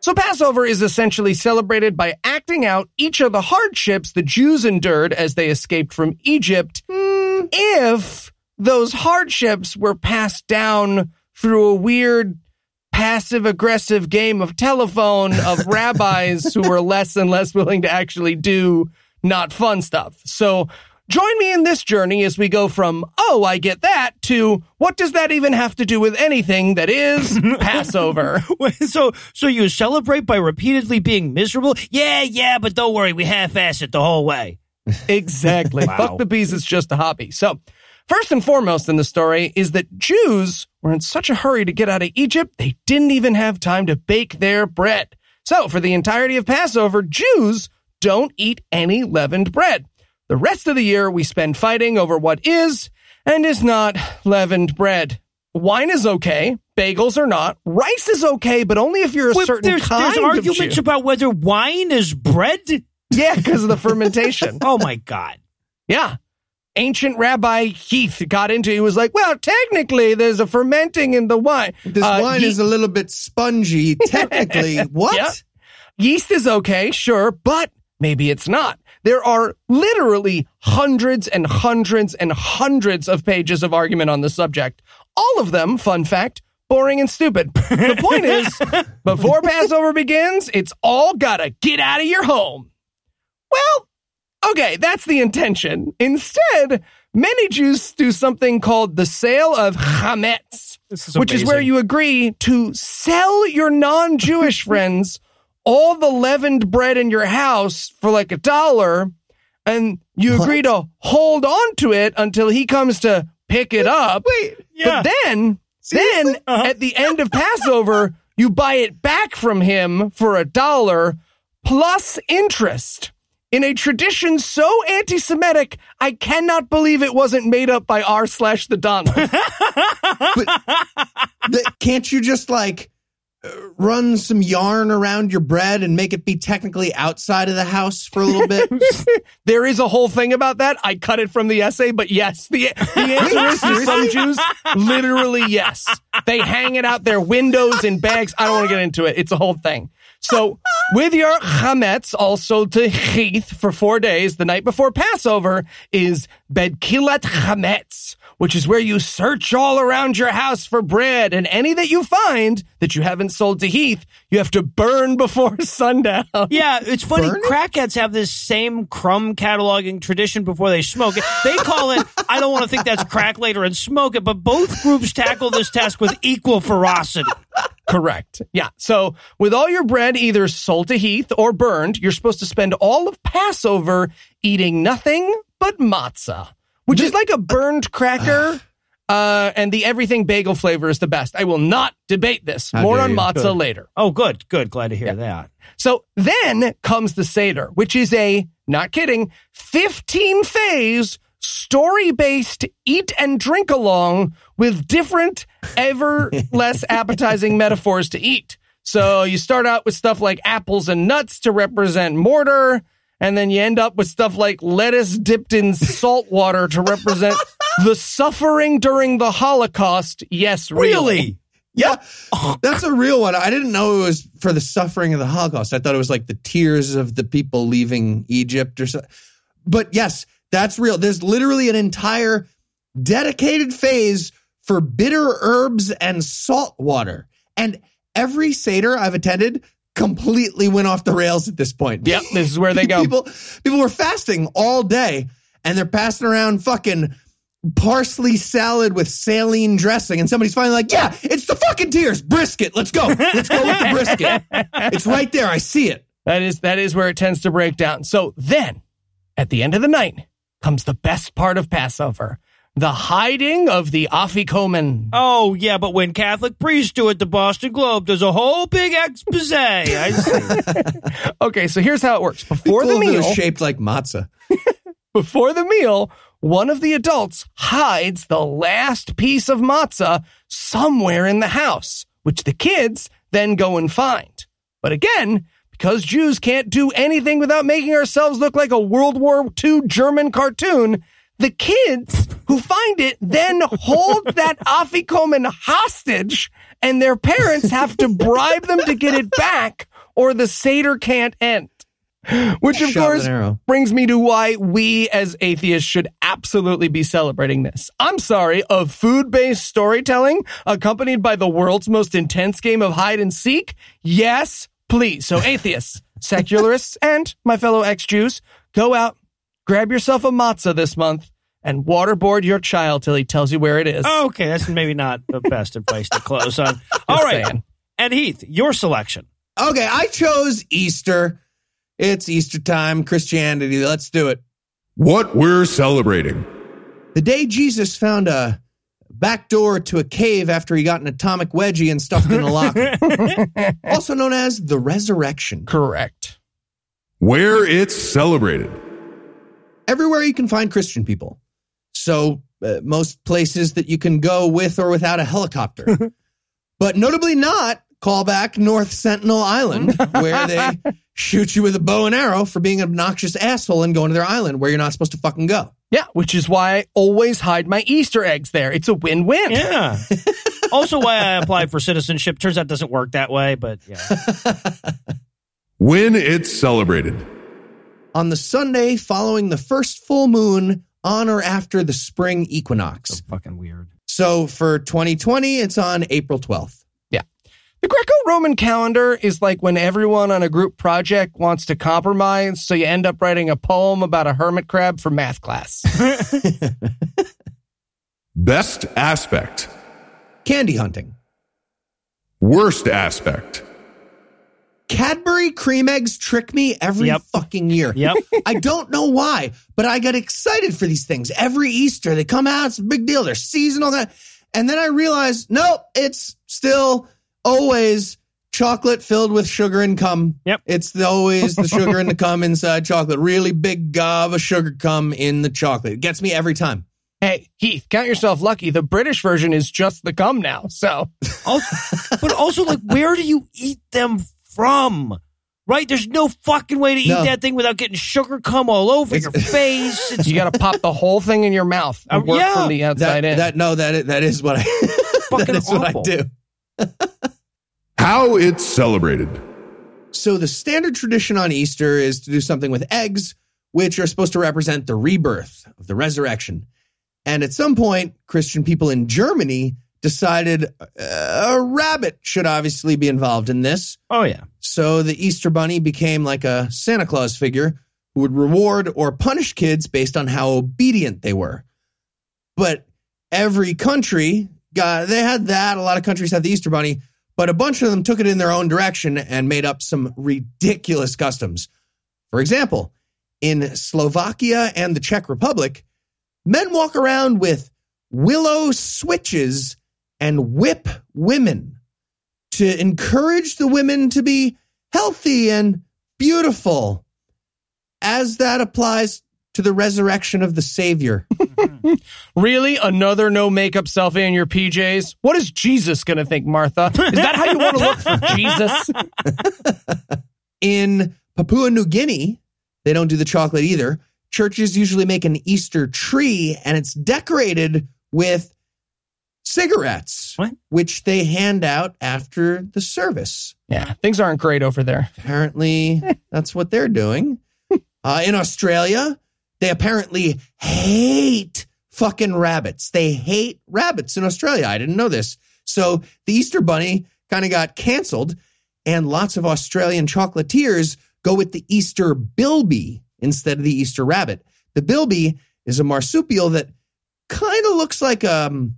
So Passover is essentially celebrated by acting out each of the hardships the Jews endured as they escaped from Egypt, if those hardships were passed down through a weird passive aggressive game of telephone of [laughs] rabbis who were less and less willing to actually do not fun stuff. So join me in this journey as we go from, oh, I get that, to what does that even have to do with anything that is [laughs] Passover? [laughs] so, so you celebrate by repeatedly being miserable? Yeah, yeah, but don't worry, we half-ass it the whole way. Exactly. [laughs] Wow. Fuck the bees, it's just a hobby. So, first and foremost in the story is that Jews were in such a hurry to get out of Egypt, they didn't even have time to bake their bread. So, for the entirety of Passover, Jews don't eat any leavened bread. The rest of the year, we spend fighting over what is and is not leavened bread. Wine is okay. Bagels are not. Rice is okay, but only if you're a Wait, certain there's, kind there's arguments of about whether wine is bread. Yeah, because of the fermentation. [laughs] oh my god. Yeah. Ancient Rabbi Heath got into. He was like, "Well, technically, there's a fermenting in the wine. This Uh, wine ye- is a little bit spongy. [laughs] Technically, what? Yeah. Yeast is okay, sure, but maybe it's not. There are literally hundreds and hundreds and hundreds of pages of argument on the subject. All of them, fun fact, boring and stupid. [laughs] The point is, before Passover begins, it's all gotta get out of your home. Well, okay, that's the intention. Instead, many Jews do something called the sale of chametz, is which is where you agree to sell your non-Jewish friends all the leavened bread in your house for like a dollar, and you agree to hold on to it until he comes to pick it up. Wait, Yeah. But then, then uh-huh. at the end of Passover, you buy it back from him for a dollar plus interest. In a tradition so anti-Semitic, I cannot believe it wasn't made up by r slash the Donald. [laughs] But can't you just like run some yarn around your bread and make it be technically outside of the house for a little bit? [laughs] there is a whole thing about that. I cut it from the essay, but yes, the, the [laughs] answer is to some Jews, literally yes. They hang it out their windows in bags. I don't want to get into it. It's a whole thing. So with your chametz, also to Heath for four days, the night before Passover, is bedikat chametz, which is where you search all around your house for bread, and any that you find that you haven't sold to Heath, you have to burn before [laughs] sundown. Yeah, it's funny. Burn it? Crackheads have this same crumb cataloging tradition before they smoke it. They call it, [laughs] I don't want to think that's crack later and smoke it, but both groups tackle this task with equal ferocity. Correct. Yeah. So with all your bread either sold to Heath or burned, you're supposed to spend all of Passover eating nothing but matzah, which is like a burned cracker. [sighs] Uh, and the everything bagel flavor is the best. I will not debate this. How More on you. matzah Good. later. Oh, good, good. Glad to hear that. So then comes the Seder, which is a, not kidding, 15 phase story based eat and drink along with different, ever [laughs] less appetizing metaphors to eat. So you start out with stuff like apples and nuts to represent mortar, and then you end up with stuff like lettuce dipped in salt water to represent [laughs] the suffering during the Holocaust. Yes, really. Really? Yeah, that's a real one. I didn't know it was for the suffering of the Holocaust. I thought it was like the tears of the people leaving Egypt or something. But yes, that's real. There's literally an entire dedicated phase for bitter herbs and salt water. And every Seder I've attended completely went off the rails at this point. Yep, this is where they go. people, people were fasting all day and they're passing around fucking parsley salad with saline dressing, and somebody's finally like, "Yeah, it's the fucking tears, brisket. Let's go. Let's go with the brisket. [laughs] It's right there. I see it." That is that is where it tends to break down. So then, at the end of the night, comes the best part of Passover: the hiding of the afikomen. Oh, yeah, but when Catholic priests do it, the Boston Globe does a whole big expose. I see. [laughs] Okay, so here's how it works: before Cool the meal, was shaped like matzah. [laughs] before the meal, one of the adults hides the last piece of matzah somewhere in the house, which the kids then go and find. But again, because Jews can't do anything without making ourselves look like a World War II German cartoon, the kids who find it then hold [laughs] that Afikoman hostage and their parents have to bribe them to get it back or the Seder can't end. Which of Shot course brings me to why we as atheists should absolutely be celebrating this. I'm sorry, of food-based storytelling accompanied by the world's most intense game of hide and seek? Yes, please. So atheists, secularists, and my fellow ex-Jews, go out, grab yourself a matzah this month and waterboard your child till he tells you where it is. Oh, okay, that's maybe not the best [laughs] advice to close on. All right. saying. And Heath, your selection. Okay, I chose Easter. It's Easter time, Christianity. Let's do it. What we're celebrating. The day Jesus found a back door to a cave after he got an atomic wedgie and stuffed in a locker, [laughs] also known as the resurrection. Correct. Where it's celebrated. Everywhere you can find Christian people. So, uh, most places that you can go with or without a helicopter. [laughs] but notably not callback North Sentinel Island, [laughs] where they shoot you with a bow and arrow for being an obnoxious asshole and going to their island where you're not supposed to fucking go. Yeah, which is why I always hide my Easter eggs there. It's a win-win. Yeah. [laughs] also, why I applied for citizenship. Turns out it doesn't work that way, but yeah. When it's celebrated. On the Sunday following the first full moon on or after the spring equinox. So Fucking weird. So for 2020, it's on April 12th. Yeah. The Greco-Roman calendar is like when everyone on a group project wants to compromise, so you end up writing a poem about a hermit crab for math class. [laughs] Best aspect. Candy hunting. Worst aspect. Cadbury cream eggs trick me every Yep. fucking year. Yep. [laughs] I don't know why, but I get excited for these things. Every Easter, they come out, it's a big deal. They're seasonal. That, and then I realize, nope, it's still always chocolate filled with sugar and cum. Yep. It's the, always the sugar and the cum inside chocolate. Really big gob of sugar cum in the chocolate. It gets me every time. hey, Heath, count yourself lucky. The British version is just the gum now. So Also, but also, like, where do you eat them from? Right? There's no fucking way to eat No. that thing without getting sugar come all over your face. [laughs] It's you got to pop the whole thing in your mouth and Uh, work yeah. from the outside That, in. that no, that is, that is what I [laughs] that Fucking is what I awful. do. How it's celebrated. So the standard tradition on Easter is to do something with eggs, which are supposed to represent the rebirth of the resurrection. And at some point, Christian people in Germany decided uh, a rabbit should obviously be involved in this. oh yeah. So the Easter bunny became like a Santa Claus figure who would reward or punish kids based on how obedient they were. But every country got, they had that. A lot of countries had the Easter bunny, but a bunch of them took it in their own direction and made up some ridiculous customs. For example, in Slovakia and the Czech Republic, men walk around with willow switches and whip women to encourage the women to be healthy and beautiful, as that applies to the resurrection of the Savior. [laughs] really? Another no makeup selfie in your PJs? What is Jesus going to think, Martha? Is that how you want to look for [laughs] Jesus? [laughs] In Papua New Guinea, they don't do the chocolate either. Churches usually make an Easter tree and it's decorated with cigarettes, What? which they hand out after the service. Yeah, things aren't great over there. Apparently, [laughs] that's what they're doing. Uh, in Australia, they apparently hate fucking rabbits. They hate rabbits in Australia. I didn't know this. So the Easter Bunny kind of got canceled, and lots of Australian chocolatiers go with the Easter Bilby instead of the Easter Rabbit. The Bilby is a marsupial that kind of looks like um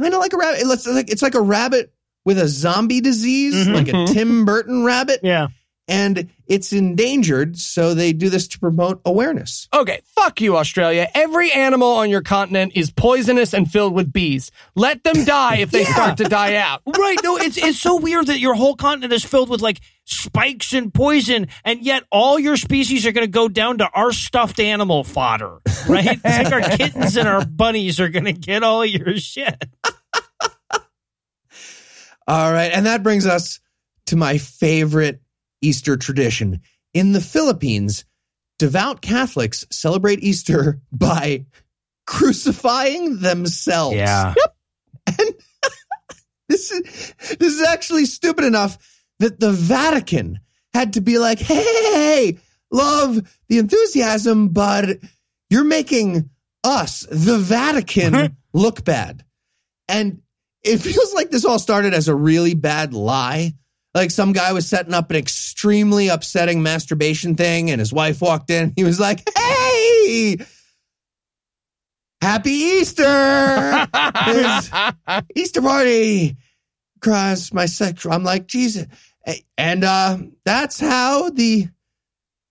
kind of like a rabbit. It looks like it's like a rabbit with a zombie disease, Mhm. like a Tim Burton rabbit Yeah. And it's endangered. So they do this to promote awareness. Okay, fuck you, Australia. Every animal on your continent is poisonous and filled with bees. Let them die if they [laughs] Yeah. start to die out. Right. No, it's it's so weird that your whole continent is filled with like spikes and poison, and yet all your species are going to go down to our stuffed animal fodder. Right? [laughs] It's like our kittens and our bunnies are going to get all your shit. [laughs] All right. And that brings us to my favorite Easter tradition. In the Philippines, devout Catholics celebrate Easter [laughs] by crucifying themselves. Yeah. [laughs] And [laughs] This is this is actually stupid enough that the Vatican had to be like, "Hey, love the enthusiasm, but you're making us, the Vatican, uh-huh. look bad." And it feels like this all started as a really bad lie. Like some guy was setting up an extremely upsetting masturbation thing, and his wife walked in. He was like, "Hey, Happy Easter! Easter party. Cross my sexual. I'm like Jesus, and uh, that's how the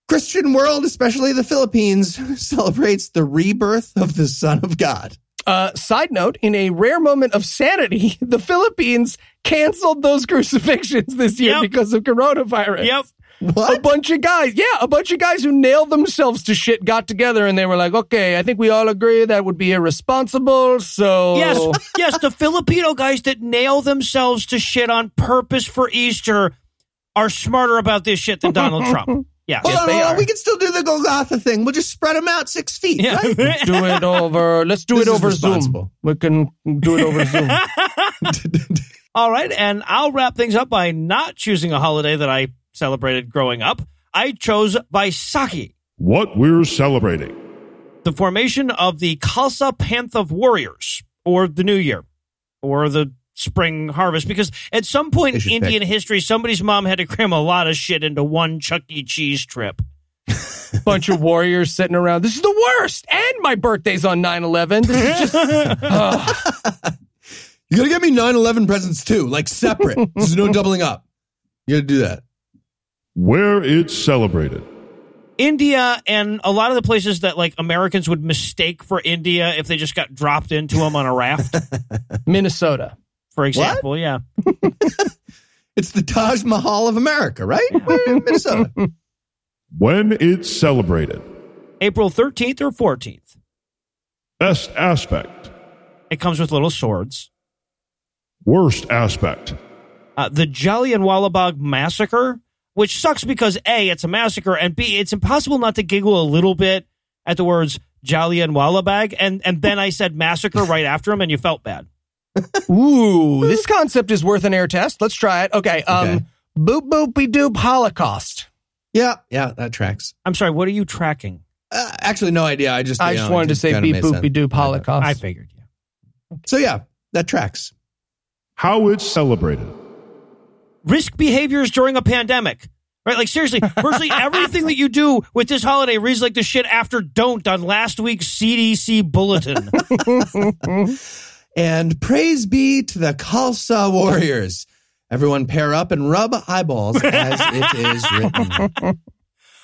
Christian world, especially the Philippines, [laughs] celebrates the rebirth of the Son of God. Uh, side note, in a rare moment of sanity, [laughs] the Philippines canceled those [laughs] crucifixions this year Yep. because of coronavirus. Yep. What? A bunch of guys, yeah, a bunch of guys who nailed themselves to shit got together and they were like, okay, I think we all agree that would be irresponsible. So Yes, yes, the Filipino guys that nail themselves to shit on purpose for Easter are smarter about this shit than Donald Trump. [laughs] Yeah. Hold on, they hold on. We can still do the Golgotha thing. We'll just spread them out six feet. Yeah. Right? do it over. Let's do This it is over Zoom. We can do it over Zoom. [laughs] All right, and I'll wrap things up by not choosing a holiday that I celebrated growing up. I chose Vaisakhi, What we're celebrating. the formation of the Khalsa Panther Warriors, or the New Year, or the spring harvest, because at some point in Indian pick. history, somebody's mom had to cram a lot of shit into one Chuck E. Cheese trip. [laughs] bunch of warriors sitting around. This is the worst. And my birthday's on 9 11. This is just. [laughs] Ugh. You gotta get me 9 11 presents too, like separate. There's no [laughs] doubling up. You gotta do that. Where it's celebrated. India and a lot of the places that like Americans would mistake for India if they just got dropped into them on a raft, Minnesota. For example. Yeah. [laughs] It's the Taj Mahal of America, right? We're in Minnesota. [laughs] When it's celebrated. April 13th or 14th. Best aspect. It comes with little swords. Worst aspect. Uh, the Jallianwala Bagh massacre, which sucks because A, it's a massacre, and B, it's impossible not to giggle a little bit at the words Jallianwala Bagh, and, and then I said massacre right after him, and you felt bad. Ooh, this concept is worth an air test. Let's try it. Okay. Um, Okay. boop boopy doop Holocaust. Yeah, yeah, that tracks. I'm sorry, what are you tracking? Uh, actually, no idea. I just I just know, wanted it to say kinda beep boopy doop Holocaust. I figured, yeah. So yeah, that tracks. How it's celebrated. Risk behaviors during a pandemic. Right? Like, seriously, virtually [laughs] everything that you do with this holiday reads like the shit after don't on last week's CDC bulletin. [laughs] And praise be to the Khalsa warriors. Everyone pair up and rub eyeballs as it is [laughs] written.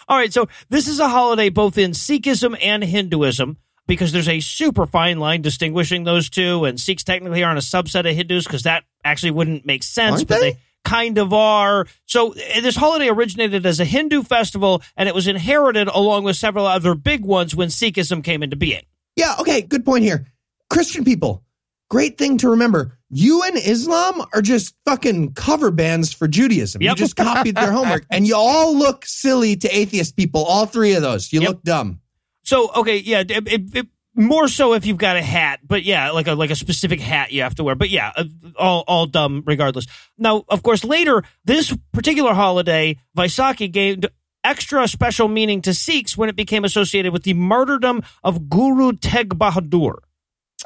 All right, so this is a holiday both in Sikhism and Hinduism because there's a super fine line distinguishing those two, and Sikhs technically aren't a subset of Hindus because that actually wouldn't make sense, Aren't but they? they kind of are. So eh, this holiday originated as a Hindu festival, and it was inherited along with several other big ones when Sikhism came into being. Yeah, okay, good point here. Christian people, great thing to remember. You and Islam are just fucking cover bands for Judaism. You just copied their [laughs] homework. And you all look silly to atheist people, all three of those. You Yep. look dumb. So okay, yeah, it, it, it- more so if you've got a hat, but yeah, like a like a specific hat you have to wear. But yeah, uh, all all dumb regardless. Now, of course, later this particular holiday, Vaisakhi gained extra special meaning to Sikhs when it became associated with the martyrdom of Guru Teg Bahadur.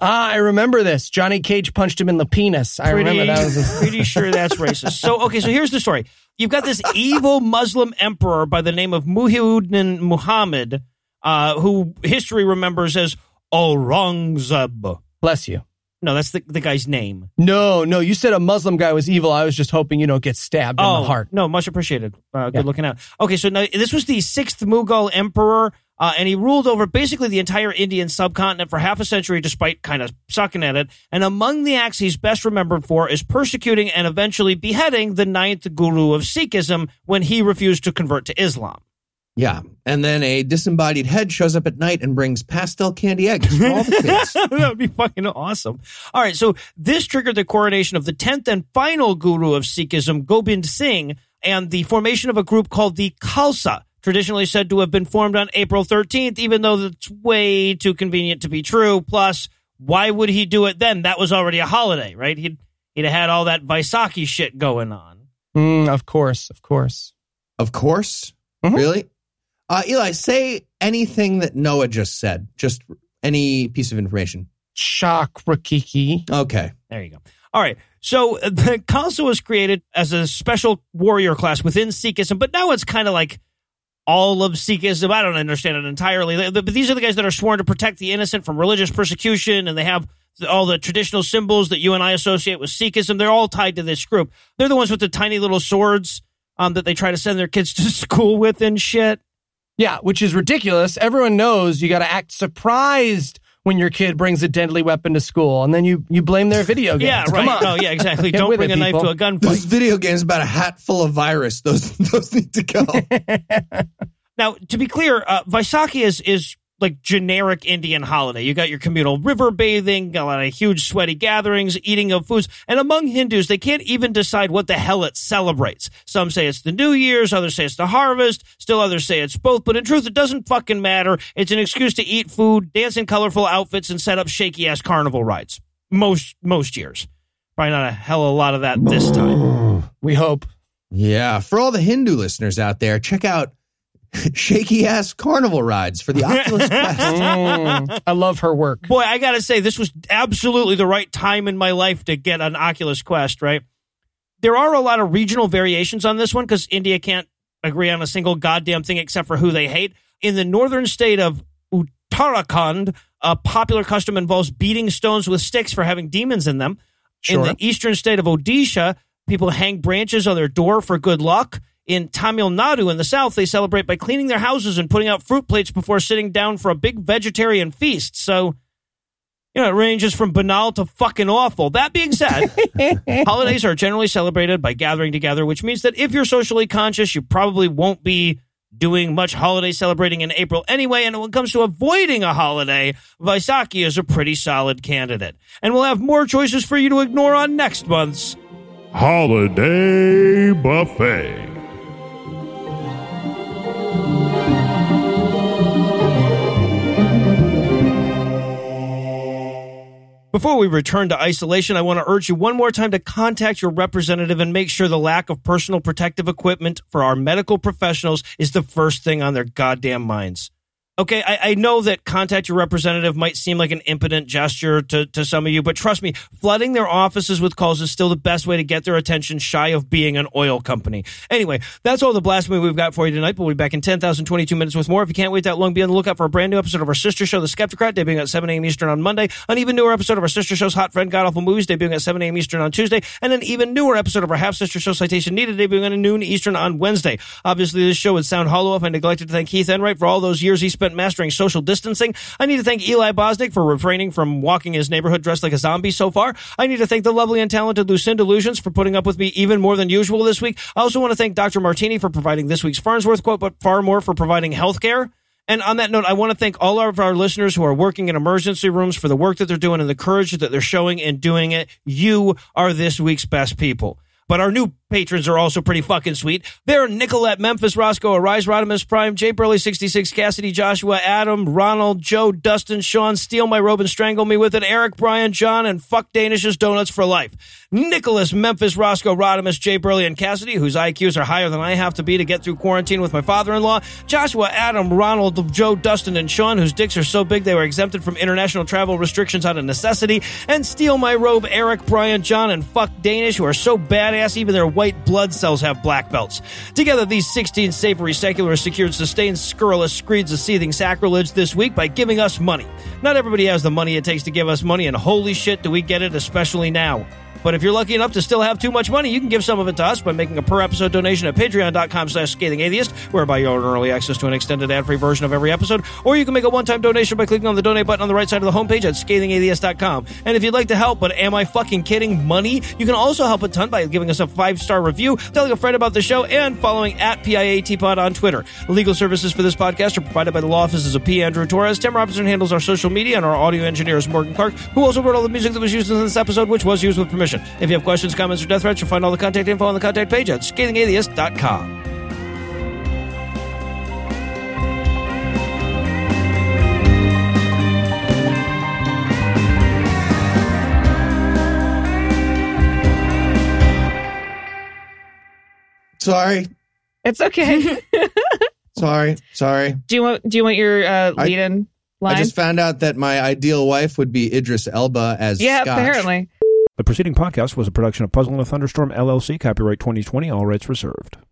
Ah, I remember this. Johnny Cage punched him in the penis. I remember that was. A- [laughs] pretty sure that's racist. So, okay, so here's the story. You've got this evil Muslim emperor by the name of Muhyiddin Muhammad, uh, who history remembers as Aurangzeb. Bless you. No, that's the, the guy's name. No, no, you said a Muslim guy was evil. I was just hoping you don't get stabbed in the heart. No, much appreciated. Uh, good Yeah. looking out. Okay, so now this was the sixth Mughal emperor, uh, and he ruled over basically the entire Indian subcontinent for half a century, despite kind of sucking at it. And among the acts he's best remembered for is persecuting and eventually beheading the ninth guru of Sikhism when he refused to convert to Islam. Yeah. And then a disembodied head shows up at night and brings pastel candy eggs for all the kids. [laughs] that would be fucking awesome. All right, so this triggered the coronation of the tenth and final guru of Sikhism, Gobind Singh, and the formation of a group called the Khalsa, traditionally said to have been formed on April 13th, even though that's way too convenient to be true. Plus, why would he do it then? That was already a holiday, right? He'd, he'd have had all that Vaisakhi shit going on. Mm, of course, of course. Of course. Mhm. Really? Uh, Eli, say anything that Noah just said. Just any piece of information. Chakrakiki. Okay. There you go. All right. So uh, [laughs] the Khalsa was created as a special warrior class within Sikhism, but now it's kind of like all of Sikhism. I don't understand it entirely. But these are the guys that are sworn to protect the innocent from religious persecution, and they have all the traditional symbols that you and I associate with Sikhism. They're all tied to this group. They're the ones with the tiny little swords um, that they try to send their kids to [laughs] school with and shit. Yeah, which is ridiculous. Everyone knows you got to act surprised when your kid brings a deadly weapon to school, and then you you blame their video games. Yeah, Come right. on. No, yeah, exactly. Don't bring it, a knife people. to a gunfight. Those video games about a hat full of virus. Those [laughs] those need to go. [laughs] Now, to be clear, uh, Vaisakhi is is like generic Indian holiday. You got your communal river bathing, a lot of huge sweaty gatherings, eating of foods, and among Hindus, they can't even decide what the hell it celebrates. Some say it's the New Year's, others say it's the harvest, still others say it's both. But in truth, it doesn't fucking matter. It's an excuse to eat food, dance in colorful outfits, and set up shaky ass carnival rides. Most most years, probably not a hell of a lot of that this time. [sighs] We hope. yeah. For all the Hindu listeners out there, check out [laughs] shaky ass carnival rides for the Oculus [laughs] Quest. Mm, I love her work. Boy, I gotta say, this was absolutely the right time in my life to get an Oculus Quest, right? There are a lot of regional variations on this one because India can't agree on a single goddamn thing except for who they hate. In the northern state of Uttarakhand, a popular custom involves beating stones with sticks for having demons in them. In the eastern state of Odisha, people hang branches on their door for good luck. In Tamil Nadu in the south, they celebrate by cleaning their houses and putting out fruit plates before sitting down for a big vegetarian feast. So, you know, it ranges from banal to fucking awful. That being said, [laughs] holidays are generally celebrated by gathering together, which means that if you're socially conscious, you probably won't be doing much holiday celebrating in April anyway. And when it comes to avoiding a holiday, Vaisakhi is a pretty solid candidate. And we'll have more choices for you to ignore on next month's Holiday Buffet. Before we return to isolation, I want to urge you one more time to contact your representative and make sure the lack of personal protective equipment for our medical professionals is the first thing on their goddamn minds. Okay, I, I know that contact your representative might seem like an impotent gesture to, to some of you, but trust me, flooding their offices with calls is still the best way to get their attention shy of being an oil company. Anyway, that's all the blasphemy we've got for you tonight, but we'll be back in 10,022 minutes with more. If you can't wait that long, be on the lookout for a brand new episode of our sister show, The Skepticrat, debuting at 7 a.m. Eastern on Monday, an even newer episode of our sister show's Hot Friend God Awful Movies, debuting at 7 a.m. Eastern on Tuesday, and an even newer episode of our half sister show, Citation Needed, debuting at noon Eastern on Wednesday. Obviously, this show would sound hollow if I neglected to thank Heath Enroth for all those years he spent mastering social distancing. I need to thank Eli Bosnick for refraining from walking his neighborhood dressed like a zombie so far. I need to thank the lovely and talented Lucinda Illusions for putting up with me even more than usual this week. I also want to thank Dr. Martini for providing this week's Farnsworth quote, but far more for providing health care. And on that note, I want to thank all of our listeners who are working in emergency rooms for the work that they're doing and the courage that they're showing in doing it. You are this week's best people. But our new patrons are also pretty fucking sweet. They're Nicolette, Memphis, Roscoe, Arise, Rodimus Prime, Jay Burley, 66, Cassidy, Joshua, Adam, Ronald, Joe, Dustin, Sean, Steal My Robe and Strangle Me With It, Eric, Brian, John, and Fuck Danish's Donuts for Life. Nicholas, Memphis, Roscoe, Rodimus, Jay Burley, and Cassidy, whose IQs are higher than I have to be to get through quarantine with my father-in-law. Joshua, Adam, Ronald, Joe, Dustin, and Sean, whose dicks are so big they were exempted from international travel restrictions out of necessity. And Steal My Robe, Eric, Brian, John, and Fuck Danish, who are so badass even their white blood cells have black belts. Together, these 16 savory secularists secured sustained scurrilous screeds of seething sacrilege this week by giving us money. Not everybody has the money it takes to give us money, and holy shit, do we get it, especially now. But if you're lucky enough to still have too much money, you can give some of it to us by making a per episode donation at patreon.com slash scathing atheist, whereby you'll earn early access to an extended ad free version of every episode. Or you can make a one time donation by clicking on the donate button on the right side of the homepage at scathingatheist.com. And if you'd like to help, but am I fucking kidding? Money? You can also help a ton by giving us a five star review, telling a friend about the show, and following at PIATPod on Twitter. Legal services for this podcast are provided by the law offices of P. Andrew Torres. Tim Robinson handles our social media, and our audio engineer is Morgan Clarke, who also wrote all the music that was used in this episode, which was used with permission. Discretion. If you have questions, comments, or death threats, you'll find all the contact info on the contact page at scathingatheist.com. Sorry, It's okay. [laughs] sorry, sorry. do you want do you want your uh, I- lead in line? I just found out that my ideal wife would be Idris Elba as yeah, Scotch. apparently. The preceding podcast was a production of Puzzle in a Thunderstorm LLC, copyright 2020, all rights reserved.